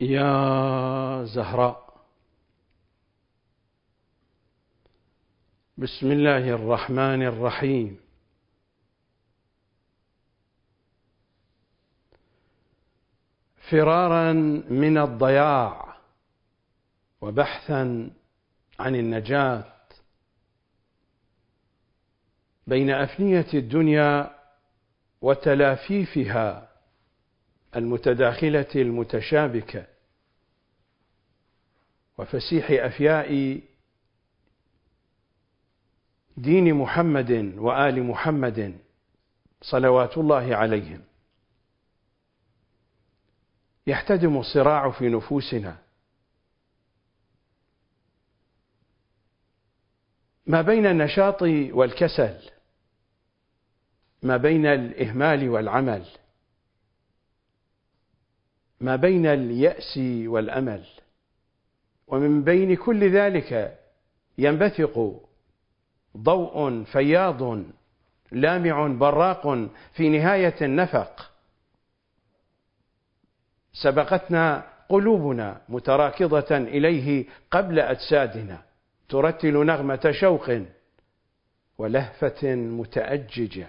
يا زهراء بسم الله الرحمن الرحيم. فرارا من الضياع وبحثا عن النجاة. بين أفنية الدنيا وتلافيفها المتداخلة المتشابكة. وفسيح أفياء دين محمد وآل محمد صلوات الله عليهم. يحتدم الصراع في نفوسنا. ما بين النشاط والكسل. ما بين الإهمال والعمل. ما بين اليأس والأمل. ومن بين كل ذلك ينبثق ضوء فياض لامع براق في نهاية النفق. سبقتنا قلوبنا متراكضة إليه قبل أجسادنا ترتل نغمة شوق ولهفة متأججة.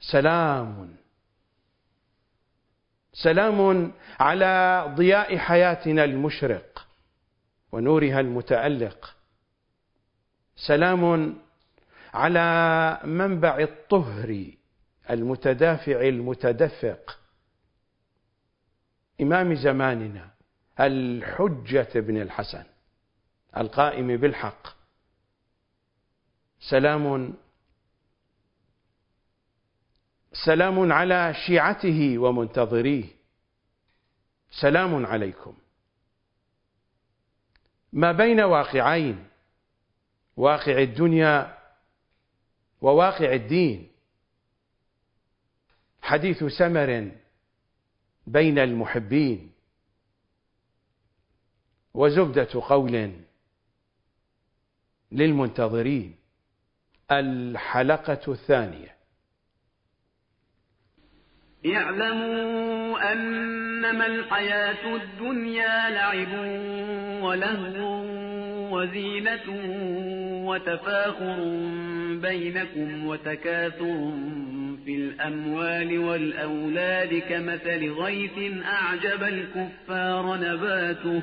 سلام. سلام على ضياء حياتنا المشرق ونورها المتألق. سلام على منبع الطهر المتدافع المتدفق. إمام زماننا الحجة بن الحسن القائم بالحق. سلام سلام على شيعته ومنتظريه. سلام عليكم. ما بين واقعين واقع الدنيا وواقع الدين. حديث سمر بين المحبين. وزبدة قول للمنتظرين. الحلقة الثانية. اعلموا أنما الحياة الدنيا لعب ولهو وزينة وتفاخر بينكم وتكاثر في الأموال والأولاد كمثل غيث أعجب الكفار نباته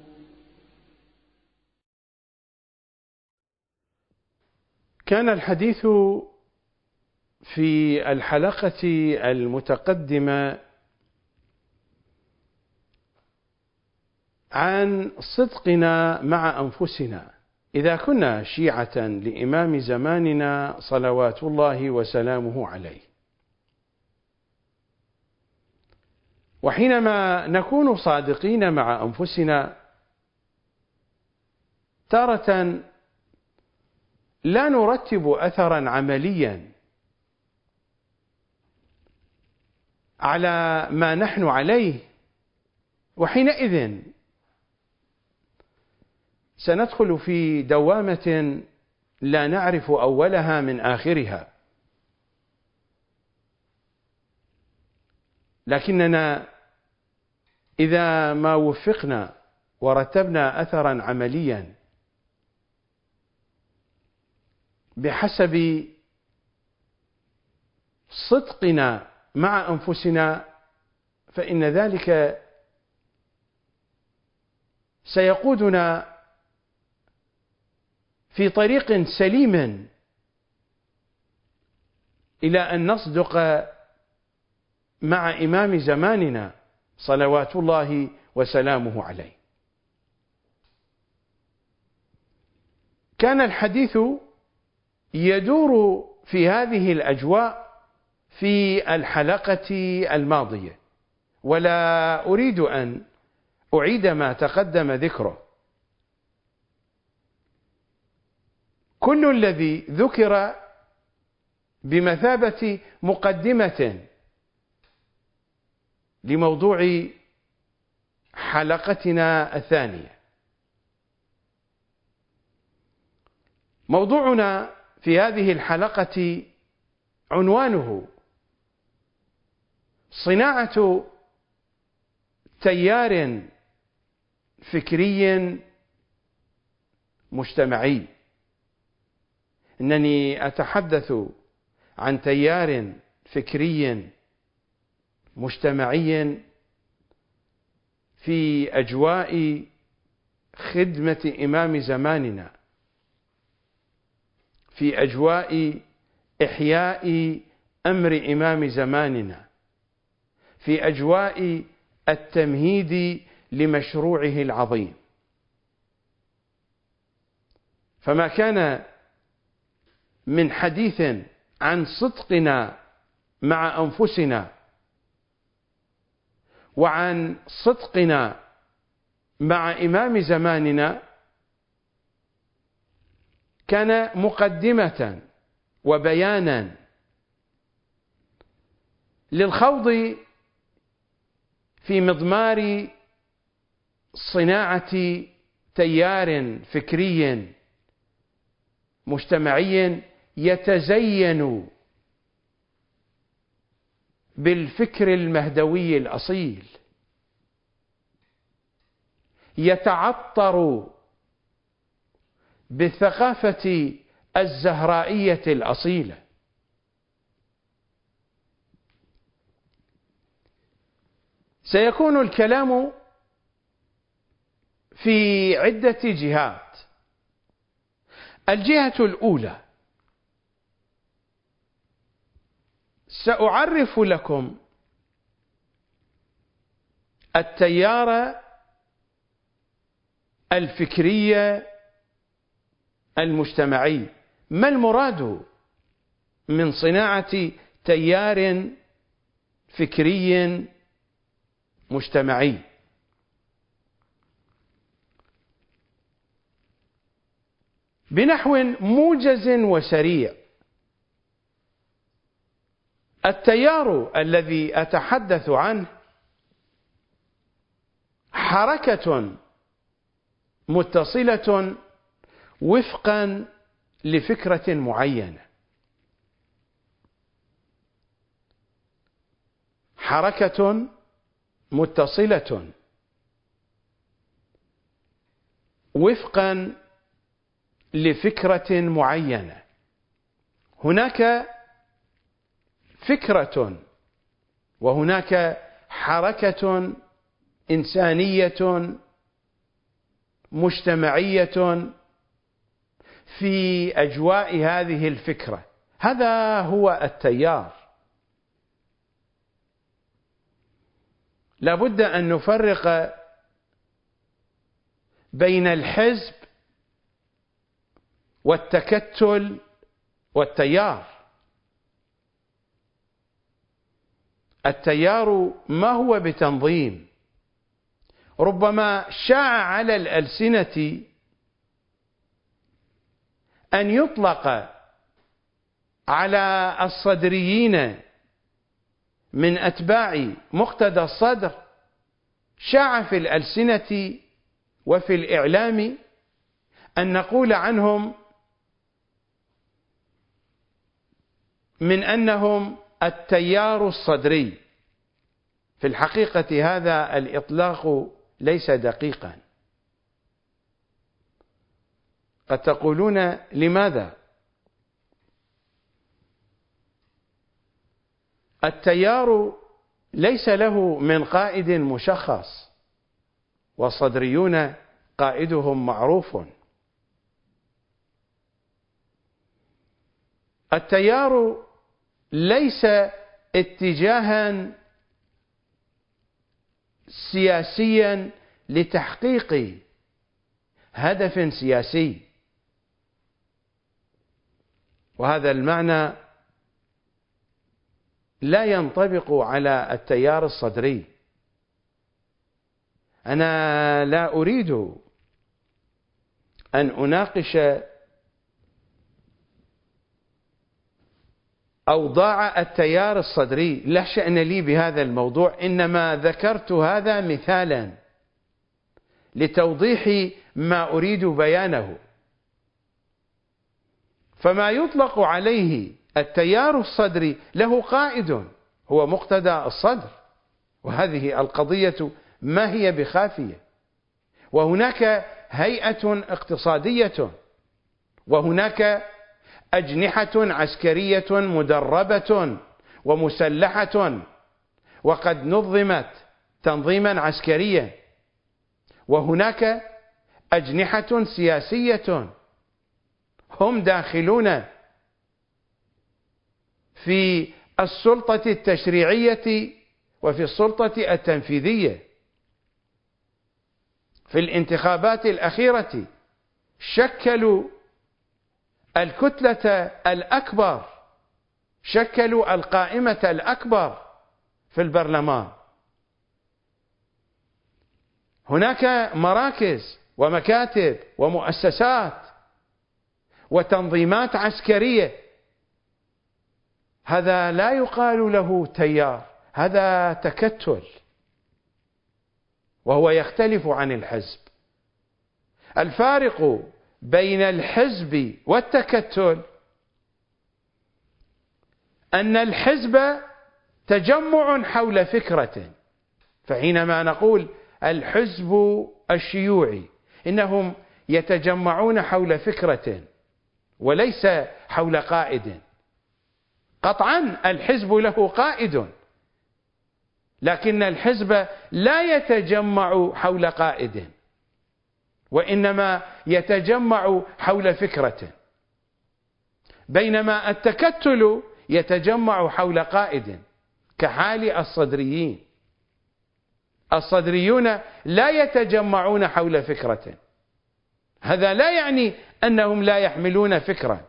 كان الحديث في الحلقة المتقدمة عن صدقنا مع أنفسنا. إذا كنا شيعة لإمام زماننا صلوات الله وسلامه عليه. وحينما نكون صادقين مع أنفسنا تارة لا نرتب اثرا عمليا على ما نحن عليه وحينئذ سندخل في دوامة لا نعرف أولها من آخرها. لكننا إذا ما وفقنا ورتبنا اثرا عمليا بحسب صدقنا مع أنفسنا فإن ذلك سيقودنا في طريق سليم إلى أن نصدق مع إمام زماننا صلوات الله وسلامه عليه. كان الحديث يدور في هذه الأجواء في الحلقة الماضية. ولا أريد أن أعيد ما تقدم ذكره. كل الذي ذكر بمثابة مقدمة لموضوع حلقتنا الثانية. موضوعنا في هذه الحلقة عنوانه صناعة تيار فكري مجتمعي. إنني أتحدث عن تيار فكري مجتمعي في أجواء خدمة إمام زماننا. في أجواء إحياء أمر إمام زماننا في أجواء التمهيد لمشروعه العظيم. فما كان من حديث عن صدقنا مع أنفسنا وعن صدقنا مع إمام زماننا كان مقدمة وبيانا للخوض في مضمار صناعة تيار فكري مجتمعي يتزين بالفكر المهدوي الأصيل يتعطر بالثقافه الزهرائية الأصيلة. سيكون الكلام في عدة جهات. الجهة الأولى سأعرف لكم التيار الفكري المجتمعي. ما المراد من صناعة تيار فكري مجتمعي؟ بنحو موجز وسريع. التيار الذي أتحدث عنه حركة متصلة وفقا لفكرة معينة. حركة متصلة. وفقا لفكرة معينة. هناك فكرة وهناك حركة إنسانية مجتمعية في أجواء هذه الفكرة. هذا هو التيار. لابد أن نفرق بين الحزب والتكتل والتيار. التيار ما هو بتنظيم؟ ربما شاع على الألسنة أن يطلق على الصدريين من أتباع مقتدى الصدر شاع في الألسنة وفي الإعلام أن نقول عنهم من أنهم التيار الصدري. في الحقيقة هذا الإطلاق ليس دقيقا. قد تقولون لماذا؟ التيار ليس له من قائد مشخص والصدريون قائدهم معروف. التيار ليس اتجاها سياسيا لتحقيق هدف سياسي. وهذا المعنى لا ينطبق على التيار الصدري. أنا لا أريد أن أناقش أوضاع التيار الصدري. لا شأن لي بهذا الموضوع إنما ذكرت هذا مثالا لتوضيح ما أريد بيانه. فما يطلق عليه التيار الصدري له قائد هو مقتدى الصدر. وهذه القضية ما هي بخافية؟ وهناك هيئة اقتصادية وهناك أجنحة عسكرية مدربة ومسلحة وقد نظمت تنظيما عسكريا. وهناك أجنحة سياسية هم داخلون في السلطة التشريعية وفي السلطة التنفيذية. في الانتخابات الأخيرة شكلوا الكتلة الأكبر شكلوا القائمة الأكبر في البرلمان. هناك مراكز ومكاتب ومؤسسات وتنظيمات عسكرية. هذا لا يقال له تيار هذا تكتل. وهو يختلف عن الحزب. الفارق بين الحزب والتكتل أن الحزب تجمع حول فكرة. فحينما نقول الحزب الشيوعي إنهم يتجمعون حول فكرة. وليس حول قائد. قطعا الحزب له قائد. لكن الحزب لا يتجمع حول قائد وإنما يتجمع حول فكرة. بينما التكتل يتجمع حول قائد كحال الصدريين. الصدريون لا يتجمعون حول فكرة. هذا لا يعني أنهم لا يحملون فكرة.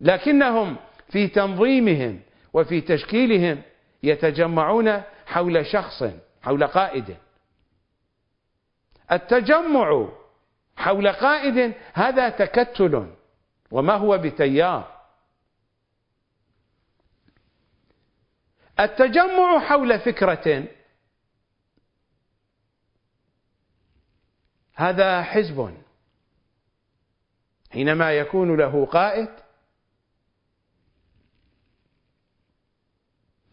لكنهم في تنظيمهم وفي تشكيلهم يتجمعون حول شخص حول قائد. التجمع حول قائد هذا تكتل وما هو بتيار. التجمع حول فكرة هذا حزب. حينما يكون له قائد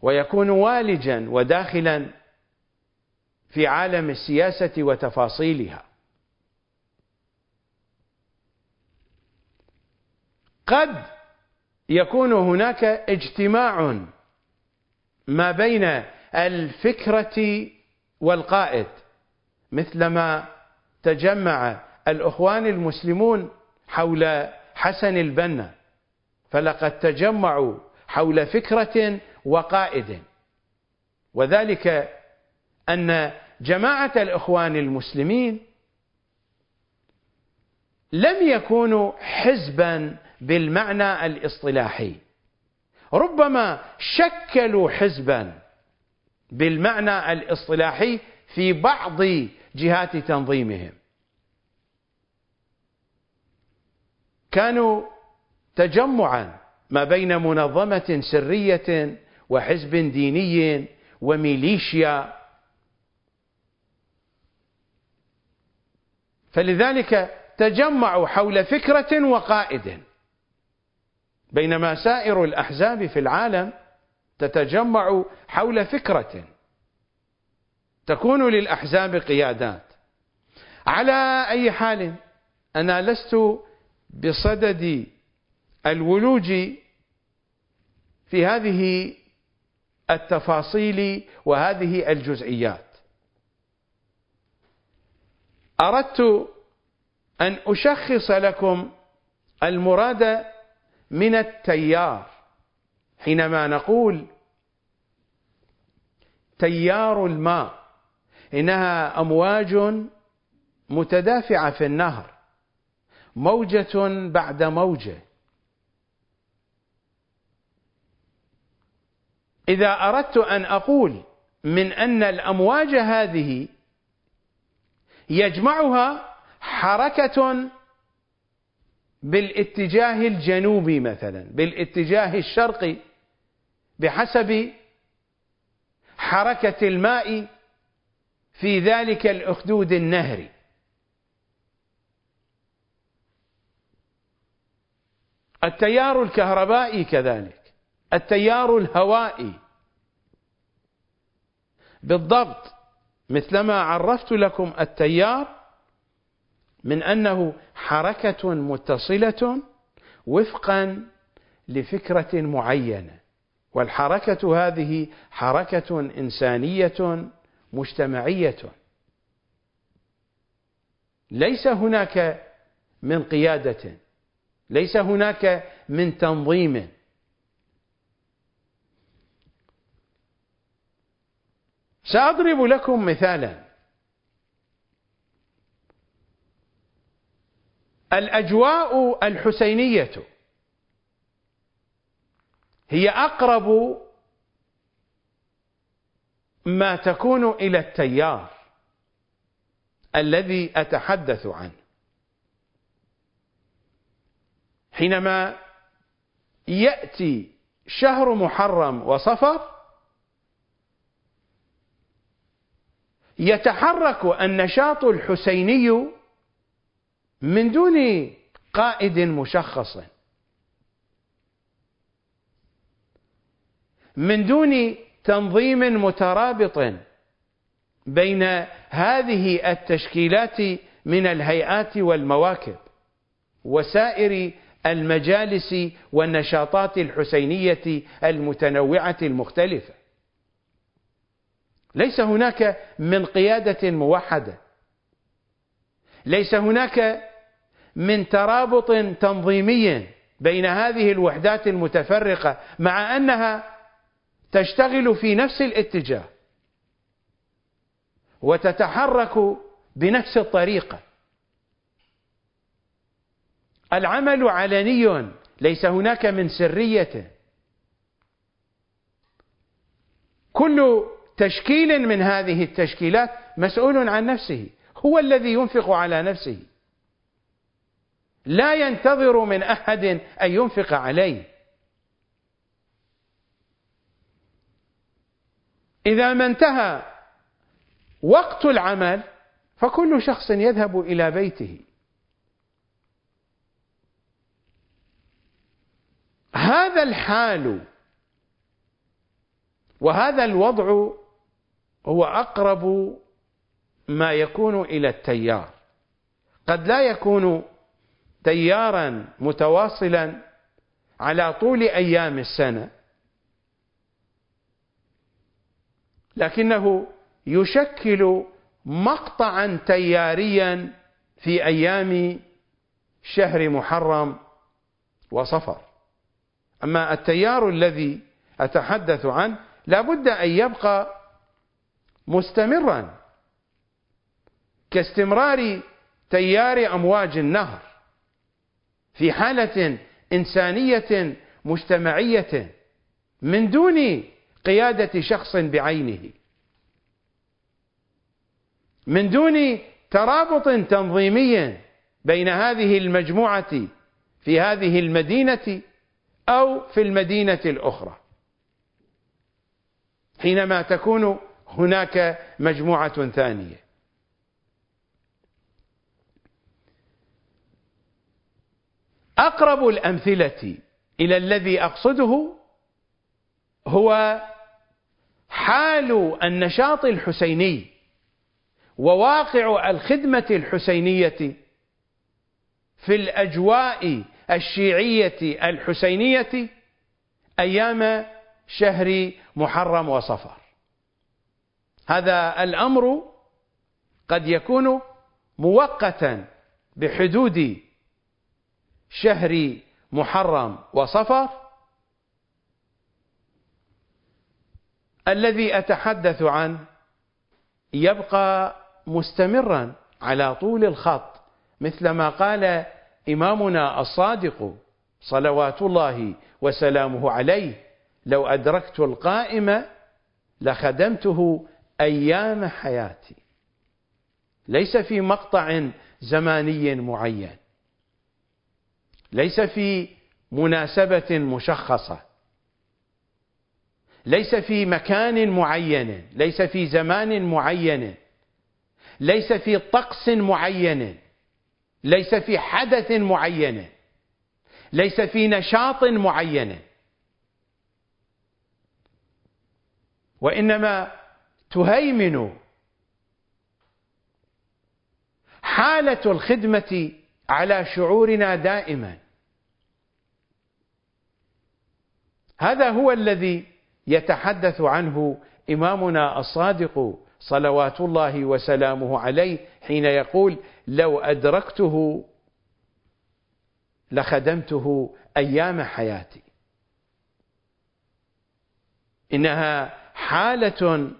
ويكون والجا وداخلا في عالم السياسة وتفاصيلها. قد يكون هناك اجتماع ما بين الفكرة والقائد مثلما تجمع الأخوان المسلمون حول حسن البنا فلقد تجمعوا حول فكرة وقائد. وذلك أن جماعة الإخوان المسلمين لم يكونوا حزبا بالمعنى الإصطلاحي ربما شكلوا حزبا بالمعنى الإصطلاحي في بعض جهات تنظيمهم. كانوا تجمعا ما بين منظمة سرية وحزب ديني وميليشيا. فلذلك تجمعوا حول فكرة وقائد. بينما سائر الأحزاب في العالم تتجمع حول فكرة. تكون للأحزاب قيادات. على أي حال أنا لست بصدد الولوج في هذه التفاصيل وهذه الجزئيات. أردت أن أشخص لكم المراد من التيار. حينما نقول تيار الماء إنها أمواج متدافعة في النهر موجة بعد موجة. إذا أردت أن أقول من أن الأمواج هذه يجمعها حركة بالاتجاه الجنوبي مثلا بالاتجاه الشرقي بحسب حركة الماء في ذلك الأخدود النهري. التيار الكهربائي كذلك التيار الهوائي. بالضبط مثلما عرفت لكم التيار من أنه حركة متصلة وفقا لفكرة معينة والحركة هذه حركة إنسانية مجتمعية. ليس هناك من قيادة ليس هناك من تنظيم. سأضرب لكم مثالا. الأجواء الحسينية هي أقرب ما تكون إلى التيار الذي أتحدث عنه. حينما يأتي شهر محرم وصفر يتحرك النشاط الحسيني من دون قائد مشخص من دون تنظيم مترابط بين هذه التشكيلات من الهيئات والمواكب وسائر المجالس والنشاطات الحسينية المتنوعة المختلفة. ليس هناك من قيادة موحدة. ليس هناك من ترابط تنظيمي بين هذه الوحدات المتفرقة مع أنها تشتغل في نفس الاتجاه وتتحرك بنفس الطريقة. العمل علني ليس هناك من سرية. كل تشكيل من هذه التشكيلات مسؤول عن نفسه هو الذي ينفق على نفسه. لا ينتظر من أحد أن ينفق عليه. إذا ما انتهى وقت العمل فكل شخص يذهب إلى بيته. هذا الحال وهذا الوضع هو أقرب ما يكون إلى التيار. قد لا يكون تيارا متواصلا على طول أيام السنة. لكنه يشكل مقطعا تياريا في أيام شهر محرم وصفر. أما التيار الذي أتحدث عنه لابد أن يبقى مستمرا كاستمرار تيار أمواج النهر في حالة إنسانية مجتمعية من دون قيادة شخص بعينه. من دون ترابط تنظيمي بين هذه المجموعة في هذه المدينة أو في المدينة الأخرى. حينما تكون هناك مجموعة ثانية. أقرب الأمثلة إلى الذي أقصده هو حال النشاط الحسيني وواقع الخدمة الحسينية في الأجواء الشيعية الحسينية أيام شهر محرم وصفر. هذا الأمر قد يكون مؤقتا بحدود شهر محرم وصفر الذي أتحدث عنه يبقى مستمرا على طول الخط مثل ما قال إمامنا الصادق صلوات الله وسلامه عليه لو أدركت القائم لخدمته أيام حياتي. ليس في مقطع زماني معين ليس في مناسبة مشخصة. ليس في مكان معين ليس في زمان معين ليس في طقس معين ليس في حدث معين ليس في نشاط معين. وإنما تهيمن حالة الخدمة على شعورنا دائما. هذا هو الذي يتحدث عنه إمامنا الصادق صلوات الله وسلامه عليه حين يقول لو أدركته لخدمته أيام حياتي. إنها حالة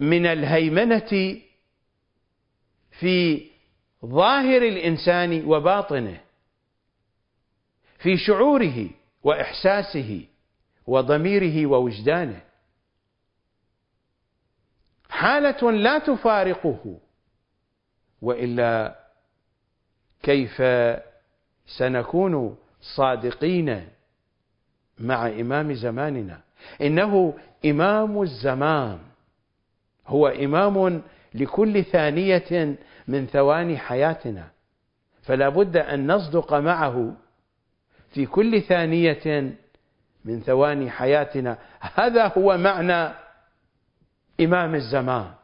من الهيمنة في ظاهر الإنسان وباطنه في شعوره وإحساسه وضميره ووجدانه. حالة لا تفارقه وإلا كيف سنكون صادقين مع إمام زماننا؟ إنه إمام الزمان هو إمام لكل ثانية من ثواني حياتنا. فلا بد أن نصدق معه في كل ثانية من ثواني حياتنا. هذا هو معنى إمام الزمان.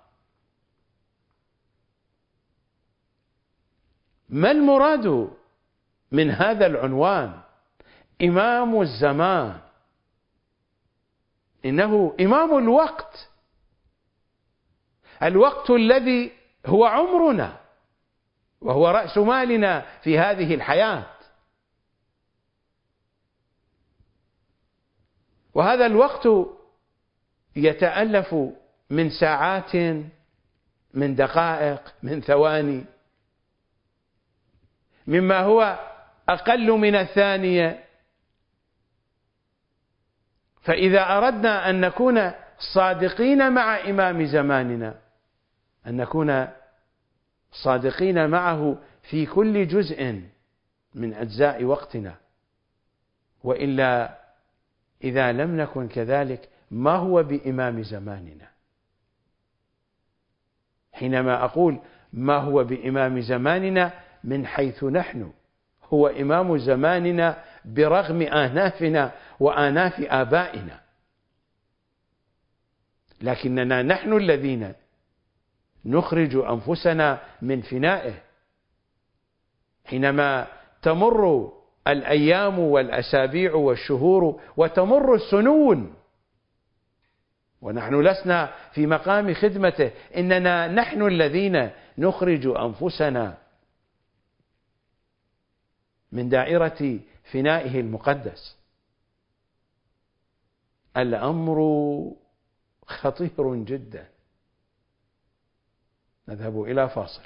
ما المراد من هذا العنوان؟ إمام الزمان. إنه إمام الوقت. الوقت الذي هو عمرنا وهو رأس مالنا في هذه الحياة. وهذا الوقت يتألف من ساعات من دقائق من ثواني. مما هو أقل من الثانية. فإذا أردنا أن نكون صادقين مع إمام زماننا أن نكون صادقين معه في كل جزء من أجزاء وقتنا وإلا إذا لم نكن كذلك ما هو بإمام زماننا؟ حينما أقول ما هو بإمام زماننا من حيث نحن. هو إمام زماننا برغم آنافنا وآناف آبائنا. لكننا نحن الذين نخرج أنفسنا من فنائه. حينما تمر الأيام والأسابيع والشهور وتمر السنون. ونحن لسنا في مقام خدمته. إننا نحن الذين نخرج أنفسنا من دائرة فنائه المقدس. الأمر خطير جدا. نذهب إلى فاصل.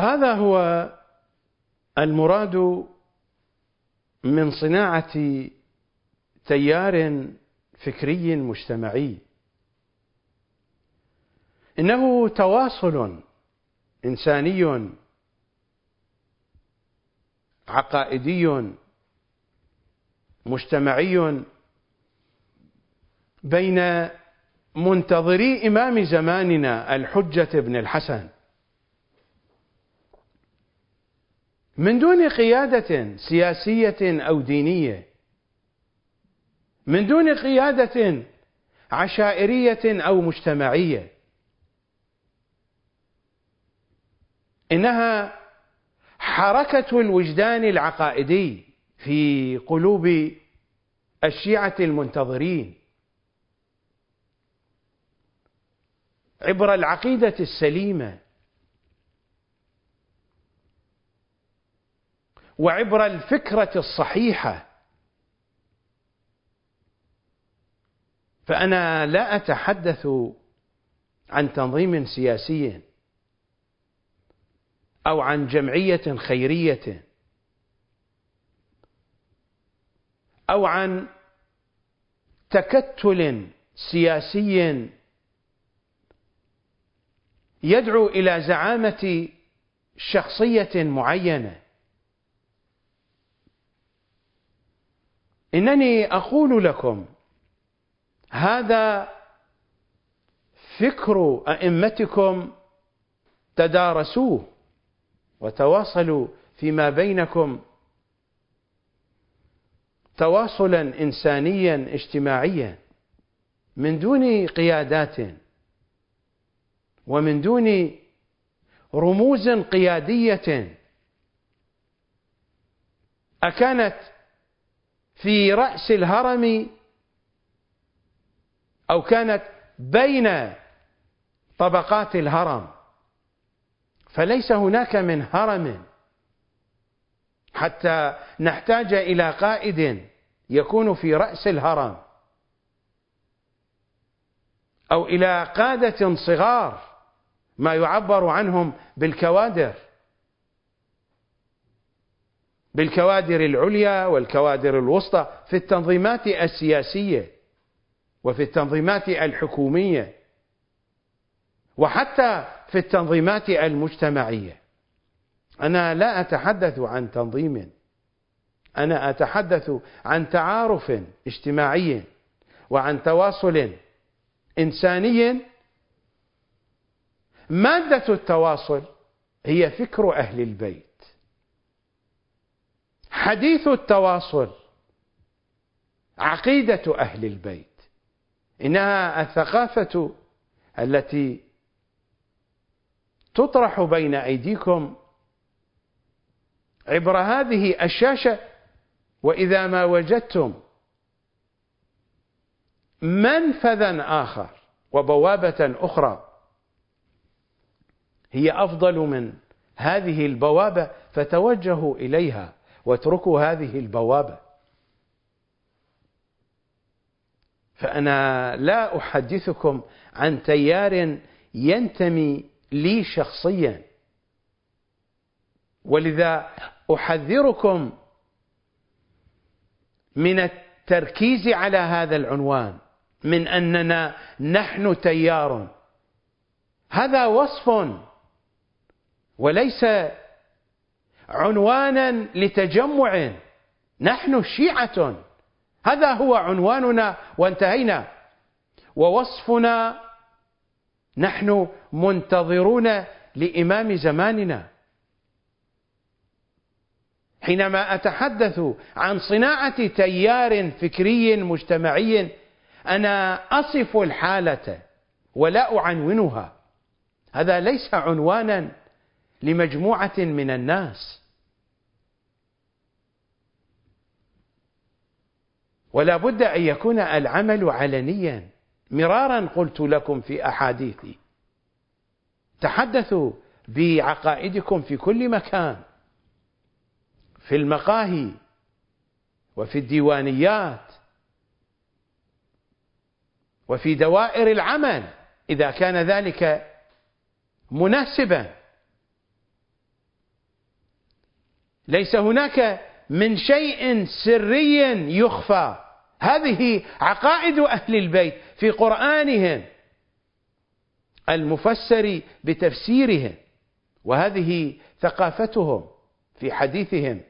فهذا هو المراد من صناعة تيار فكري مجتمعي. إنه تواصل إنساني عقائدي مجتمعي بين منتظري إمام زماننا الحجة بن الحسن. من دون قيادة سياسية أو دينية. من دون قيادة عشائرية أو مجتمعية. إنها حركة الوجدان العقائدي في قلوب الشيعة المنتظرين. عبر العقيدة السليمة وعبر الفكرة الصحيحة. فأنا لا أتحدث عن تنظيم سياسي أو عن جمعية خيرية أو عن تكتل سياسي يدعو إلى زعامة شخصية معينة. إنني أقول لكم هذا فكر أئمتكم تدارسوه وتواصلوا فيما بينكم تواصلا إنسانيا اجتماعيا من دون قيادات ومن دون رموز قيادية. أكانت في رأس الهرم أو كانت بين طبقات الهرم فليس هناك من هرم حتى نحتاج إلى قائد يكون في رأس الهرم أو إلى قادة صغار ما يعبر عنهم بالكوادر. بالكوادر العليا والكوادر الوسطى في التنظيمات السياسية وفي التنظيمات الحكومية وحتى في التنظيمات المجتمعية. أنا لا أتحدث عن تنظيم أنا أتحدث عن تعارف اجتماعي وعن تواصل إنساني. مادة التواصل هي فكر أهل البيت. حديث التواصل عقيدة أهل البيت إنها الثقافة التي تطرح بين أيديكم عبر هذه الشاشة وإذا ما وجدتم منفذا آخر وبوابة أخرى هي أفضل من هذه البوابة فتوجهوا إليها. واتركوا هذه البوابة. فأنا لا أحدثكم عن تيار ينتمي لي شخصيا. ولذا أحذركم من التركيز على هذا العنوان من أننا نحن تيار. هذا وصف وليس عنوانا لتجمع. نحن شيعة. هذا هو عنواننا وانتهينا. ووصفنا نحن منتظرون لإمام زماننا. حينما أتحدث عن صناعة تيار فكري مجتمعي أنا أصف الحالة ولا أعنونها. هذا ليس عنوانا لمجموعة من الناس. ولا بد أن يكون العمل علنيا. مرارا قلت لكم في أحاديثي تحدثوا بعقائدكم في كل مكان في المقاهي وفي الديوانيات وفي دوائر العمل إذا كان ذلك مناسبا. ليس هناك من شيء سري يخفى. هذه عقائد أهل البيت في قرآنهم المفسر بتفسيرهم وهذه ثقافتهم في حديثهم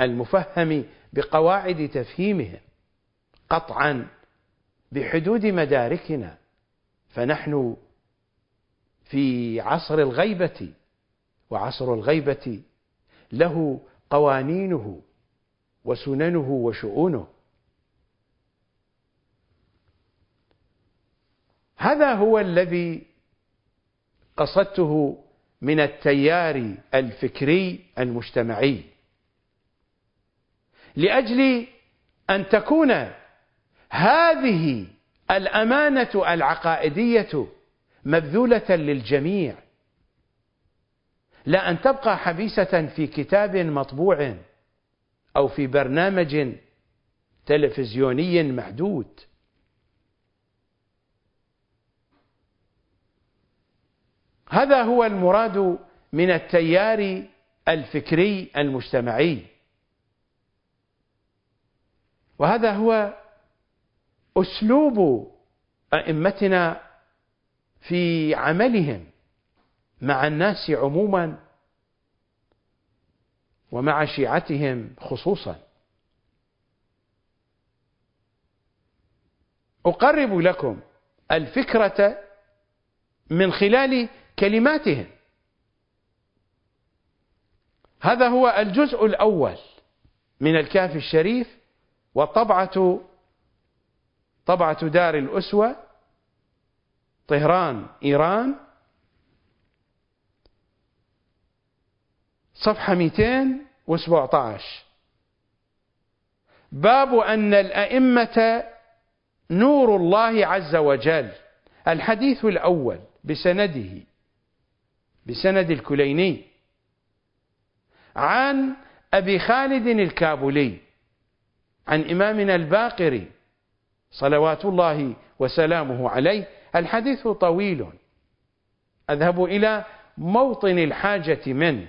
المفهم بقواعد تفهيمهم قطعا بحدود مداركنا. فنحن في عصر الغيبة وعصر الغيبة له قوانينه وسننه وشؤونه. هذا هو الذي قصدته من التيار الفكري المجتمعي. لأجل أن تكون هذه الأمانة العقائدية مبذولة للجميع لا ان تبقى حبيسة في كتاب مطبوع أو في برنامج تلفزيوني محدود. هذا هو المراد من التيار الفكري المجتمعي. وهذا هو أسلوب أئمتنا في عملهم. مع الناس عموما ومع شيعتهم خصوصا. أقرب لكم الفكرة من خلال كلماتهم. هذا هو الجزء الأول من الكافي الشريف وطبعة طبعة دار الأسوة طهران إيران. صفحة 217 باب أن الأئمة نور الله عز وجل. الحديث الأول بسنده بسند الكليني عن أبي خالد الكابولي عن إمامنا الباقر صلوات الله وسلامه عليه. الحديث طويل. أذهب إلى موطن الحاجة منه.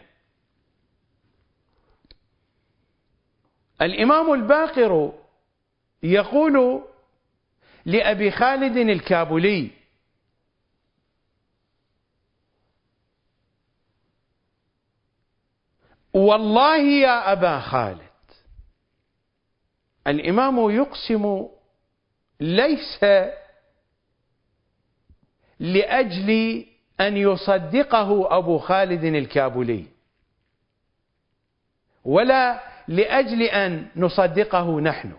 الإمام الباقر يقول لأبي خالد الكابولي والله يا أبا خالد الإمام يقسم ليس لأجل أن يصدقه أبو خالد الكابولي ولا لأجل أن نصدقه نحن.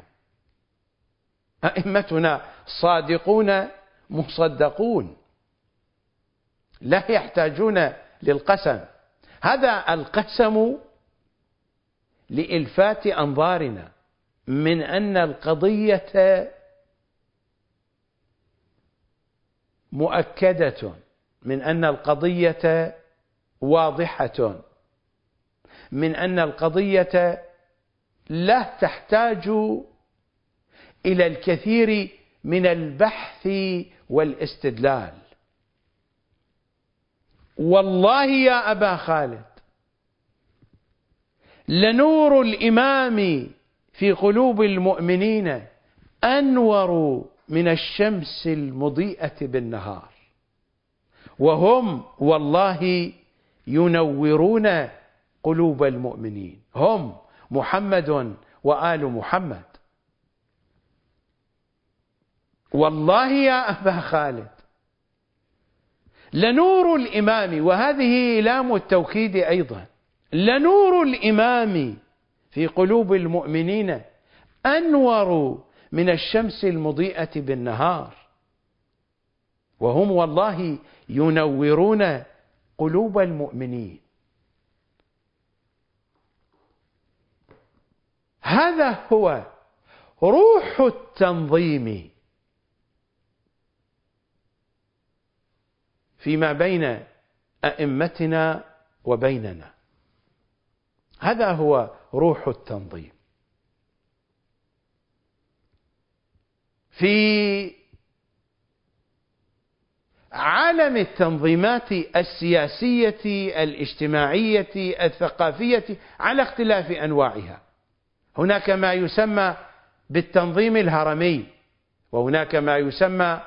أئمتنا صادقون مصدقون. لا يحتاجون للقسم. هذا القسم لإلفات أنظارنا من أن القضية مؤكدة من أن القضية واضحة. من أن القضية لا تحتاج إلى الكثير من البحث والاستدلال. والله يا أبا خالد لنور الإمام في قلوب المؤمنين أنور من الشمس المضيئة بالنهار. وهم والله ينورون قلوب المؤمنين هم محمد وآل محمد. والله يا أبا خالد لنور الإمام وهذه لام التوكيد أيضا لنور الإمام في قلوب المؤمنين أنور من الشمس المضيئة بالنهار. وهم والله ينورون قلوب المؤمنين. هذا هو روح التنظيم فيما بين أئمتنا وبيننا. هذا هو روح التنظيم. في عالم التنظيمات السياسية الاجتماعية الثقافية على اختلاف أنواعها. هناك ما يسمى بالتنظيم الهرمي وهناك ما يسمى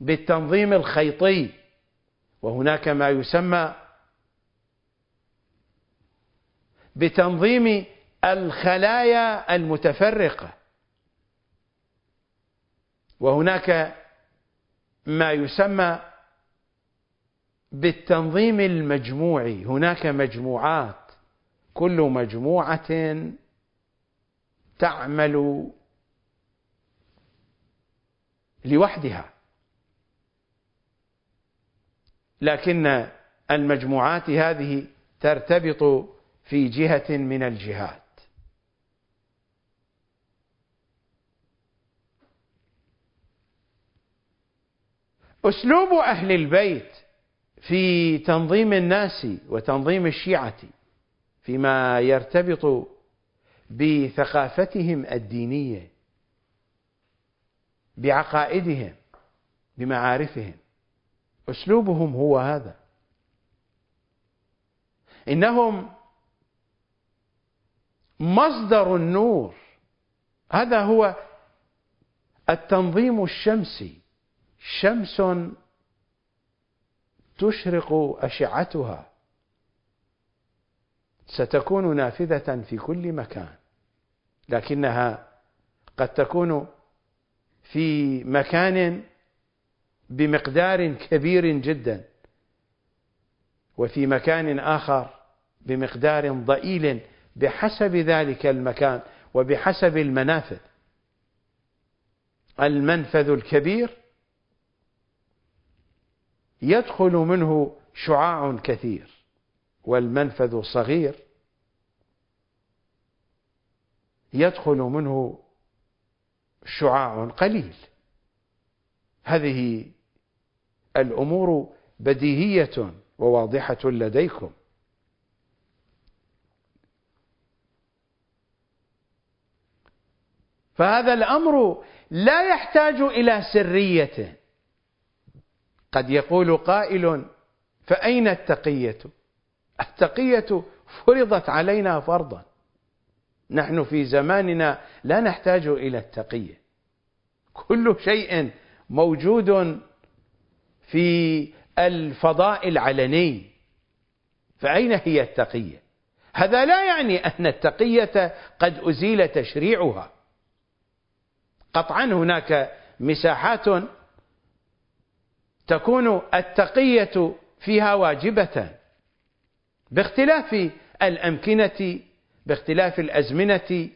بالتنظيم الخيطي وهناك ما يسمى بتنظيم الخلايا المتفرقة. وهناك ما يسمى بالتنظيم المجموعي هناك مجموعات. كل مجموعة تعمل لوحدها. لكن المجموعات هذه ترتبط في جهة من الجهات. أسلوب أهل البيت في تنظيم الناس وتنظيم الشيعة فيما يرتبط بثقافتهم الدينية بعقائدهم بمعارفهم. أسلوبهم هو هذا. إنهم مصدر النور. هذا هو التنظيم الشمسي. شمس تشرق أشعتها. ستكون نافذة في كل مكان لكنها قد تكون في مكان بمقدار كبير جدا وفي مكان آخر بمقدار ضئيل بحسب ذلك المكان وبحسب المنافذ. المنفذ الكبير يدخل منه شعاع كثير. والمنفذ صغير يدخل منه شعاع قليل. هذه الأمور بديهية وواضحة لديكم. فهذا الأمر لا يحتاج إلى سرية. قد يقول قائل فأين التقية؟ التقية فرضت علينا فرضا. نحن في زماننا لا نحتاج إلى التقية. كل شيء موجود في الفضاء العلني. فأين هي التقية؟ هذا لا يعني أن التقية قد أزيل تشريعها. قطعا هناك مساحات تكون التقية فيها واجبة. باختلاف الأمكنة باختلاف الأزمنة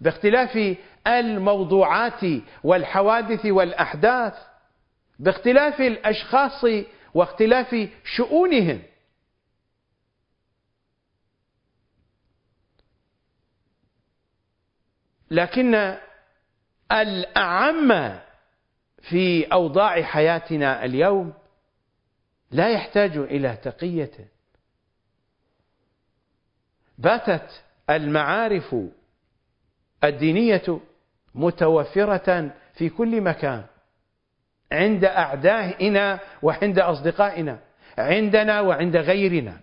باختلاف الموضوعات والحوادث والأحداث باختلاف الأشخاص واختلاف شؤونهم. لكن الأعم في أوضاع حياتنا اليوم لا يحتاج إلى تقية. باتت المعارف الدينية متوفرة في كل مكان. عند أعدائنا وعند أصدقائنا عندنا وعند غيرنا.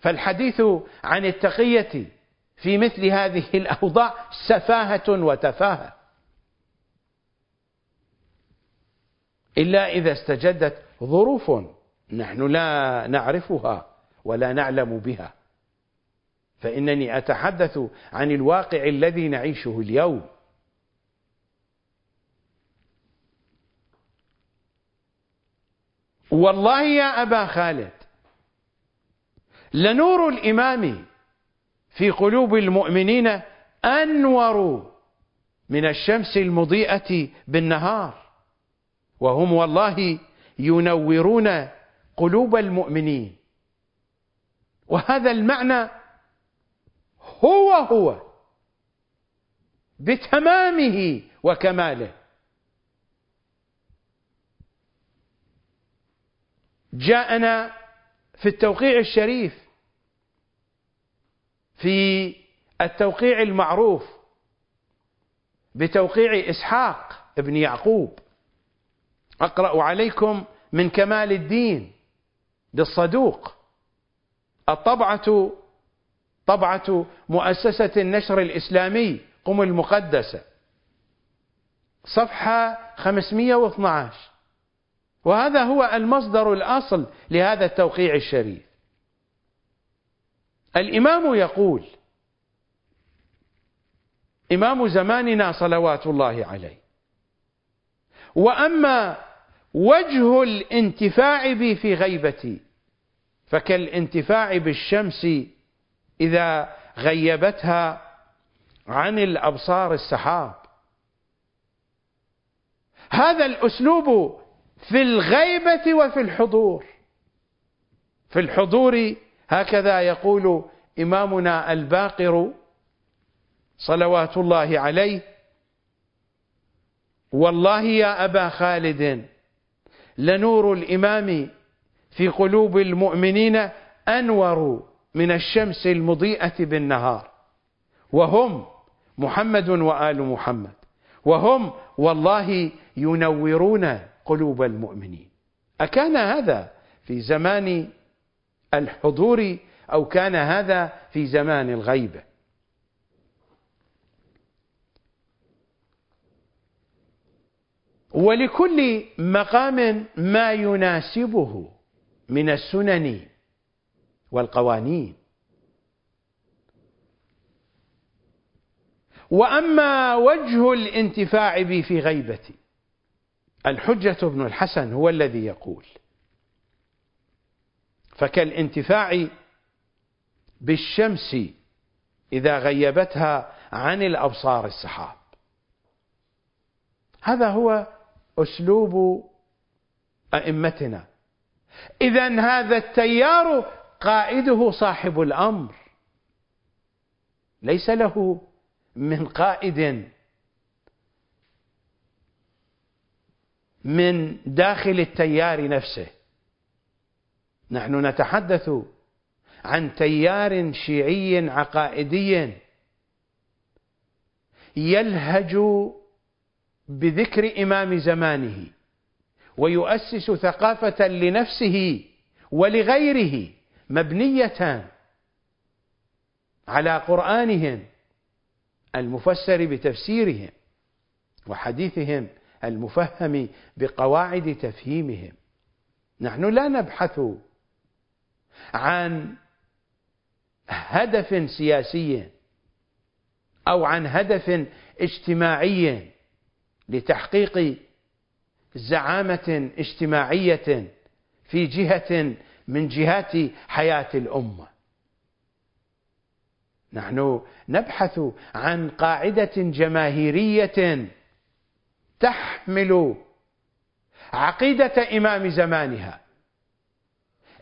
فالحديث عن التقية في مثل هذه الأوضاع سفاهة وتفاهة. إلا إذا استجدت ظروف نحن لا نعرفها ولا نعلم بها. فإنني أتحدث عن الواقع الذي نعيشه اليوم. والله يا أبا خالد لنور الإمام في قلوب المؤمنين أنور من الشمس المضيئة بالنهار وهم والله ينورون قلوب المؤمنين. وهذا المعنى هو هو بتمامه وكماله. جاءنا في التوقيع الشريف في التوقيع المعروف بتوقيع إسحاق ابن يعقوب. أقرأ عليكم من كمال الدين. للصدوق. الطبعة طبعة مؤسسة النشر الإسلامي قم المقدسة. صفحة 512 وهذا هو المصدر الأصل لهذا التوقيع الشريف. الإمام يقول إمام زماننا صلوات الله عليه. وأما وجه الانتفاع بي في غيبتي. فكالانتفاع بالشمس إذا غيبتها عن الأبصار السحاب. هذا الأسلوب في الغيبة وفي الحضور. في الحضور هكذا يقول إمامنا الباقر صلوات الله عليه والله يا أبا خالد لنور الإمام في قلوب المؤمنين أنور من الشمس المضيئة بالنهار. وهم محمد وآل محمد. وهم والله ينورون قلوب المؤمنين. أكان هذا في زمان الحضور أو كان هذا في زمان الغيبة ولكل مقام ما يناسبه من السنن والقوانين. وأما وجه الانتفاع بي في غيبتي الحجة بن الحسن هو الذي يقول فكالانتفاع بالشمس إذا غيبتها عن الأبصار السحاب. هذا هو أسلوب أئمتنا. إذا هذا التيار قائده صاحب الأمر. ليس له من قائد من داخل التيار نفسه. نحن نتحدث عن تيار شيعي عقائدي يلهج بذكر إمام زمانه ويؤسس ثقافة لنفسه ولغيره مبنية على قرآنهم المفسر بتفسيرهم وحديثهم المفهم بقواعد تفهيمهم. نحن لا نبحث عن هدف سياسي أو عن هدف اجتماعي لتحقيق زعامة اجتماعية في جهة من جهات حياة الأمة. نحن نبحث عن قاعدة جماهيرية تحمل عقيدة إمام زمانها.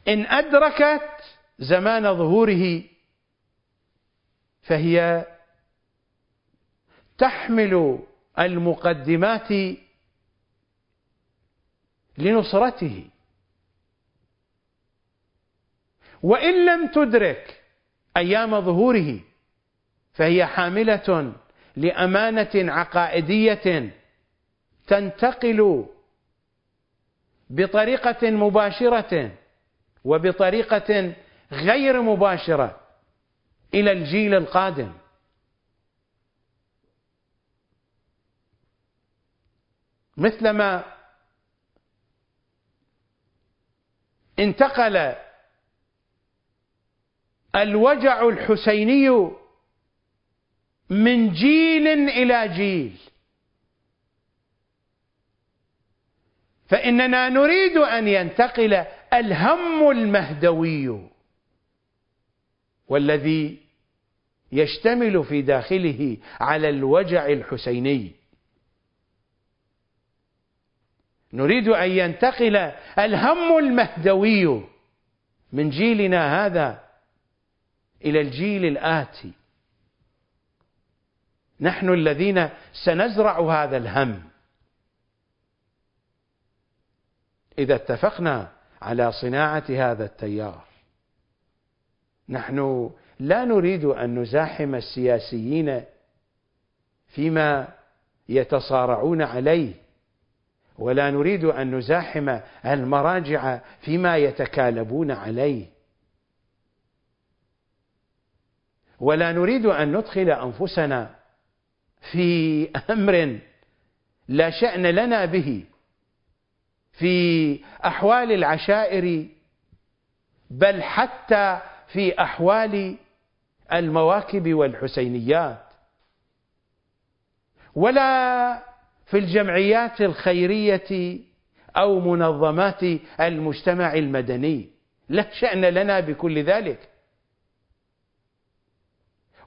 إن أدركت زمان ظهوره فهي تحمل المقدمات لنصرته. وإن لم تدرك أيام ظهوره فهي حاملة لأمانة عقائدية تنتقل بطريقة مباشرة وبطريقة غير مباشرة إلى الجيل القادم. مثلما انتقل الوجع الحسيني من جيل إلى جيل. فإننا نريد أن ينتقل الهم المهدوي والذي يشتمل في داخله على الوجع الحسيني. نريد أن ينتقل الهم المهدوي من جيلنا هذا إلى الجيل الآتي. نحن الذين سنزرع هذا الهم. إذا اتفقنا على صناعة هذا التيار نحن لا نريد أن نزاحم السياسيين فيما يتصارعون عليه. ولا نريد أن نزاحم المراجع فيما يتكالبون عليه. ولا نريد أن ندخل أنفسنا في أمر لا شأن لنا به في أحوال العشائر بل حتى في أحوال المواكب والحسينيات. ولا في الجمعيات الخيرية أو منظمات المجتمع المدني. لا شأن لنا بكل ذلك.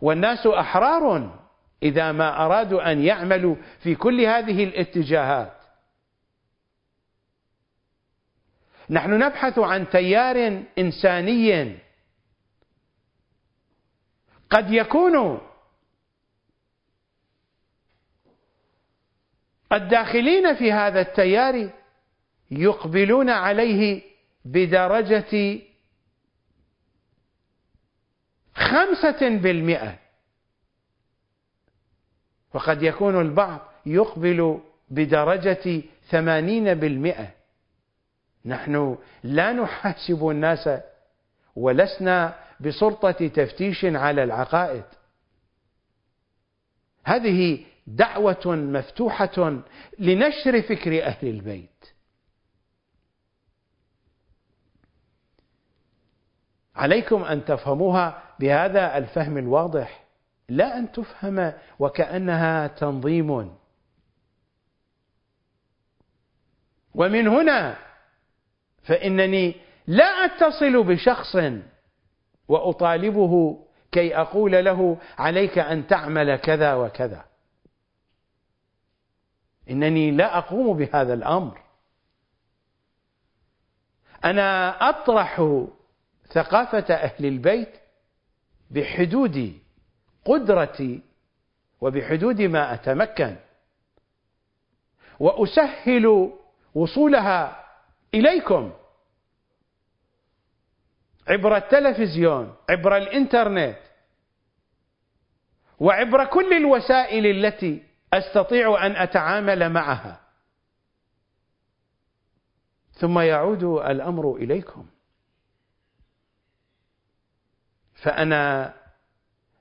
والناس أحرار إذا ما أرادوا أن يعملوا في كل هذه الاتجاهات. نحن نبحث عن تيار إنساني. قد يكون الداخلين في هذا التيار يقبلون عليه بدرجة خمسة بالمئة. وقد يكون البعض يقبل بدرجة ثمانين بالمئة. نحن لا نحاسب الناس ولسنا بسلطة تفتيش على العقائد. هذه دعوة مفتوحة لنشر فكر أهل البيت. عليكم أن تفهموها بهذا الفهم الواضح. لا أن تفهم وكأنها تنظيم. ومن هنا فإنني لا أتصل بشخص وأطالبه كي أقول له عليك أن تعمل كذا وكذا. إنني لا أقوم بهذا الأمر. أنا أطرح ثقافة أهل البيت بحدود قدرتي وبحدود ما أتمكن وأسهل وصولها إليكم. عبر التلفزيون عبر الإنترنت وعبر كل الوسائل التي أستطيع أن أتعامل معها. ثم يعود الأمر إليكم. فأنا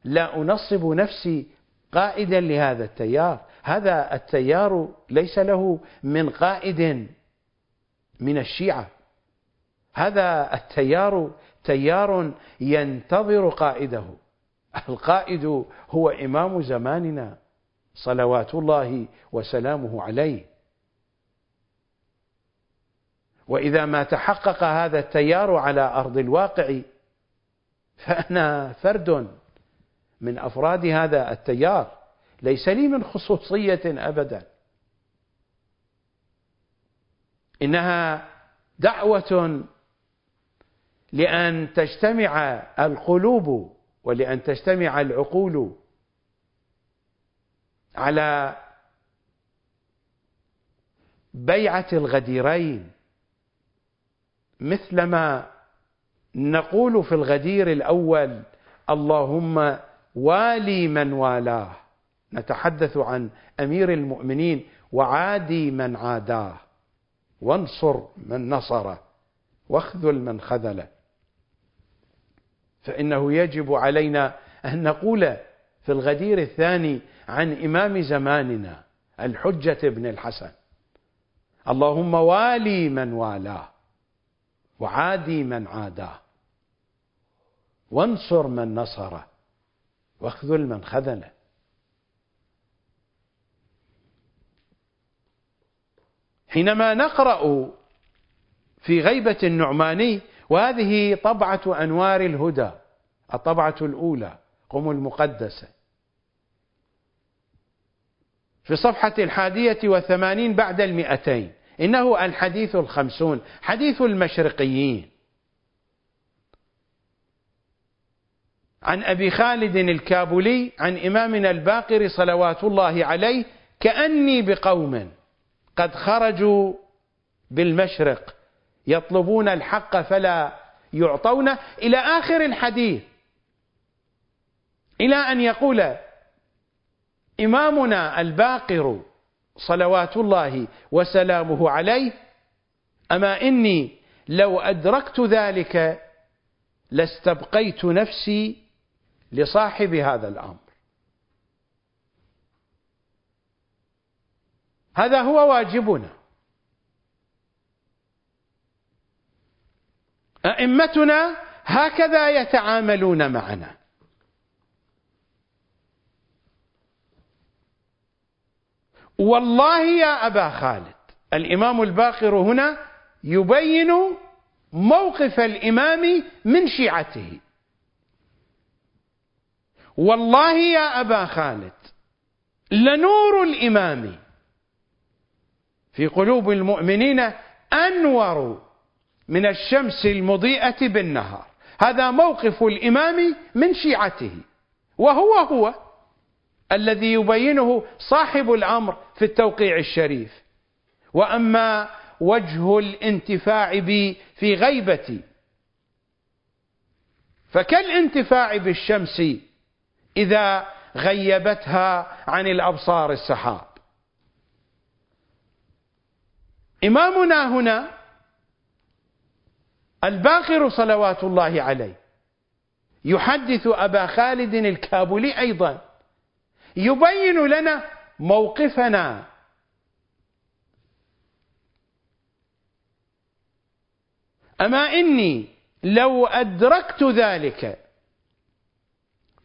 لا أنصب نفسي قائدا لهذا التيار. هذا التيار ليس له من قائد من الشيعة. هذا التيار تيار ينتظر قائده. القائد هو إمام زماننا. صلوات الله وسلامه عليه. وإذا ما تحقق هذا التيار على أرض الواقع فأنا فرد من أفراد هذا التيار. ليس لي من خصوصية أبدا. إنها دعوة لأن تجتمع القلوب ولأن تجتمع العقول. على بيعة الغديرين مثلما نقول في الغدير الأول اللهم والي من والاه. نتحدث عن أمير المؤمنين وعادي من عاداه. وانصر من نصره واخذل من خذله. فإنه يجب علينا أن نقول في الغدير الثاني عن إمام زماننا الحجة ابن الحسن. اللهم والي من والاه وعادي من عاداه. وانصر من نصره واخذل من خذله. حينما نقرأ في غيبة النعماني وهذه طبعة أنوار الهدى الطبعة الأولى قم المقدسة. في صفحة الحادية والثمانين بعد المئتين. إنه الحديث الخمسون حديث المشرقيين. عن أبي خالد الكابولي عن إمامنا الباقر صلوات الله عليه كأني بقوم قد خرجوا بالمشرق يطلبون الحق فلا يعطون إلى آخر الحديث إلى أن يقول إمامنا الباقر صلوات الله وسلامه عليه أما إني لو أدركت ذلك لاستبقيت نفسي لصاحب هذا الأمر. هذا هو واجبنا. أئمتنا هكذا يتعاملون معنا. والله يا أبا خالد الإمام الباقر هنا يبين موقف الإمام من شيعته. والله يا أبا خالد لنور الإمام في قلوب المؤمنين أنور من الشمس المضيئة بالنهار. هذا موقف الإمام من شيعته وهو هو. الذي يبينه صاحب الأمر في التوقيع الشريف. وأما وجه الانتفاع بي في غيبتي فكالانتفاع بالشمس إذا غيبتها عن الأبصار السحاب. إمامنا هنا الباقر صلوات الله عليه يحدث أبا خالد الكابولي أيضا. يبين لنا موقفنا. أما إني لو أدركت ذلك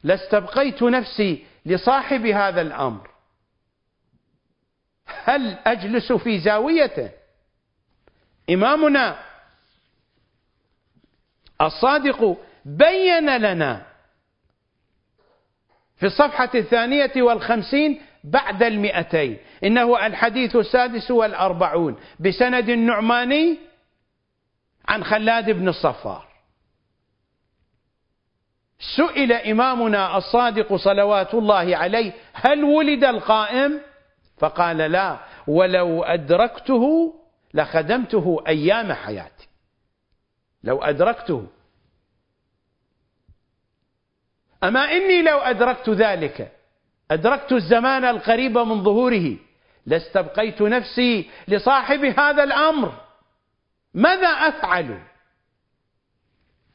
لاستبقيت نفسي لصاحب هذا الأمر. هل أجلس في زاويته إمامنا؟ الصادق بين لنا في الصفحة الثانية والخمسين بعد المئتين. إنه الحديث السادس والأربعون. بسند النعماني عن خلاد بن الصفار. سئل إمامنا الصادق صلوات الله عليه هل ولد القائم؟ فقال لا ولو أدركته لخدمته أيام حياتي. لو أدركته. أما إني لو أدركت ذلك أدركت الزمان القريب من ظهوره لاستبقيت نفسي لصاحب هذا الأمر. ماذا أفعل؟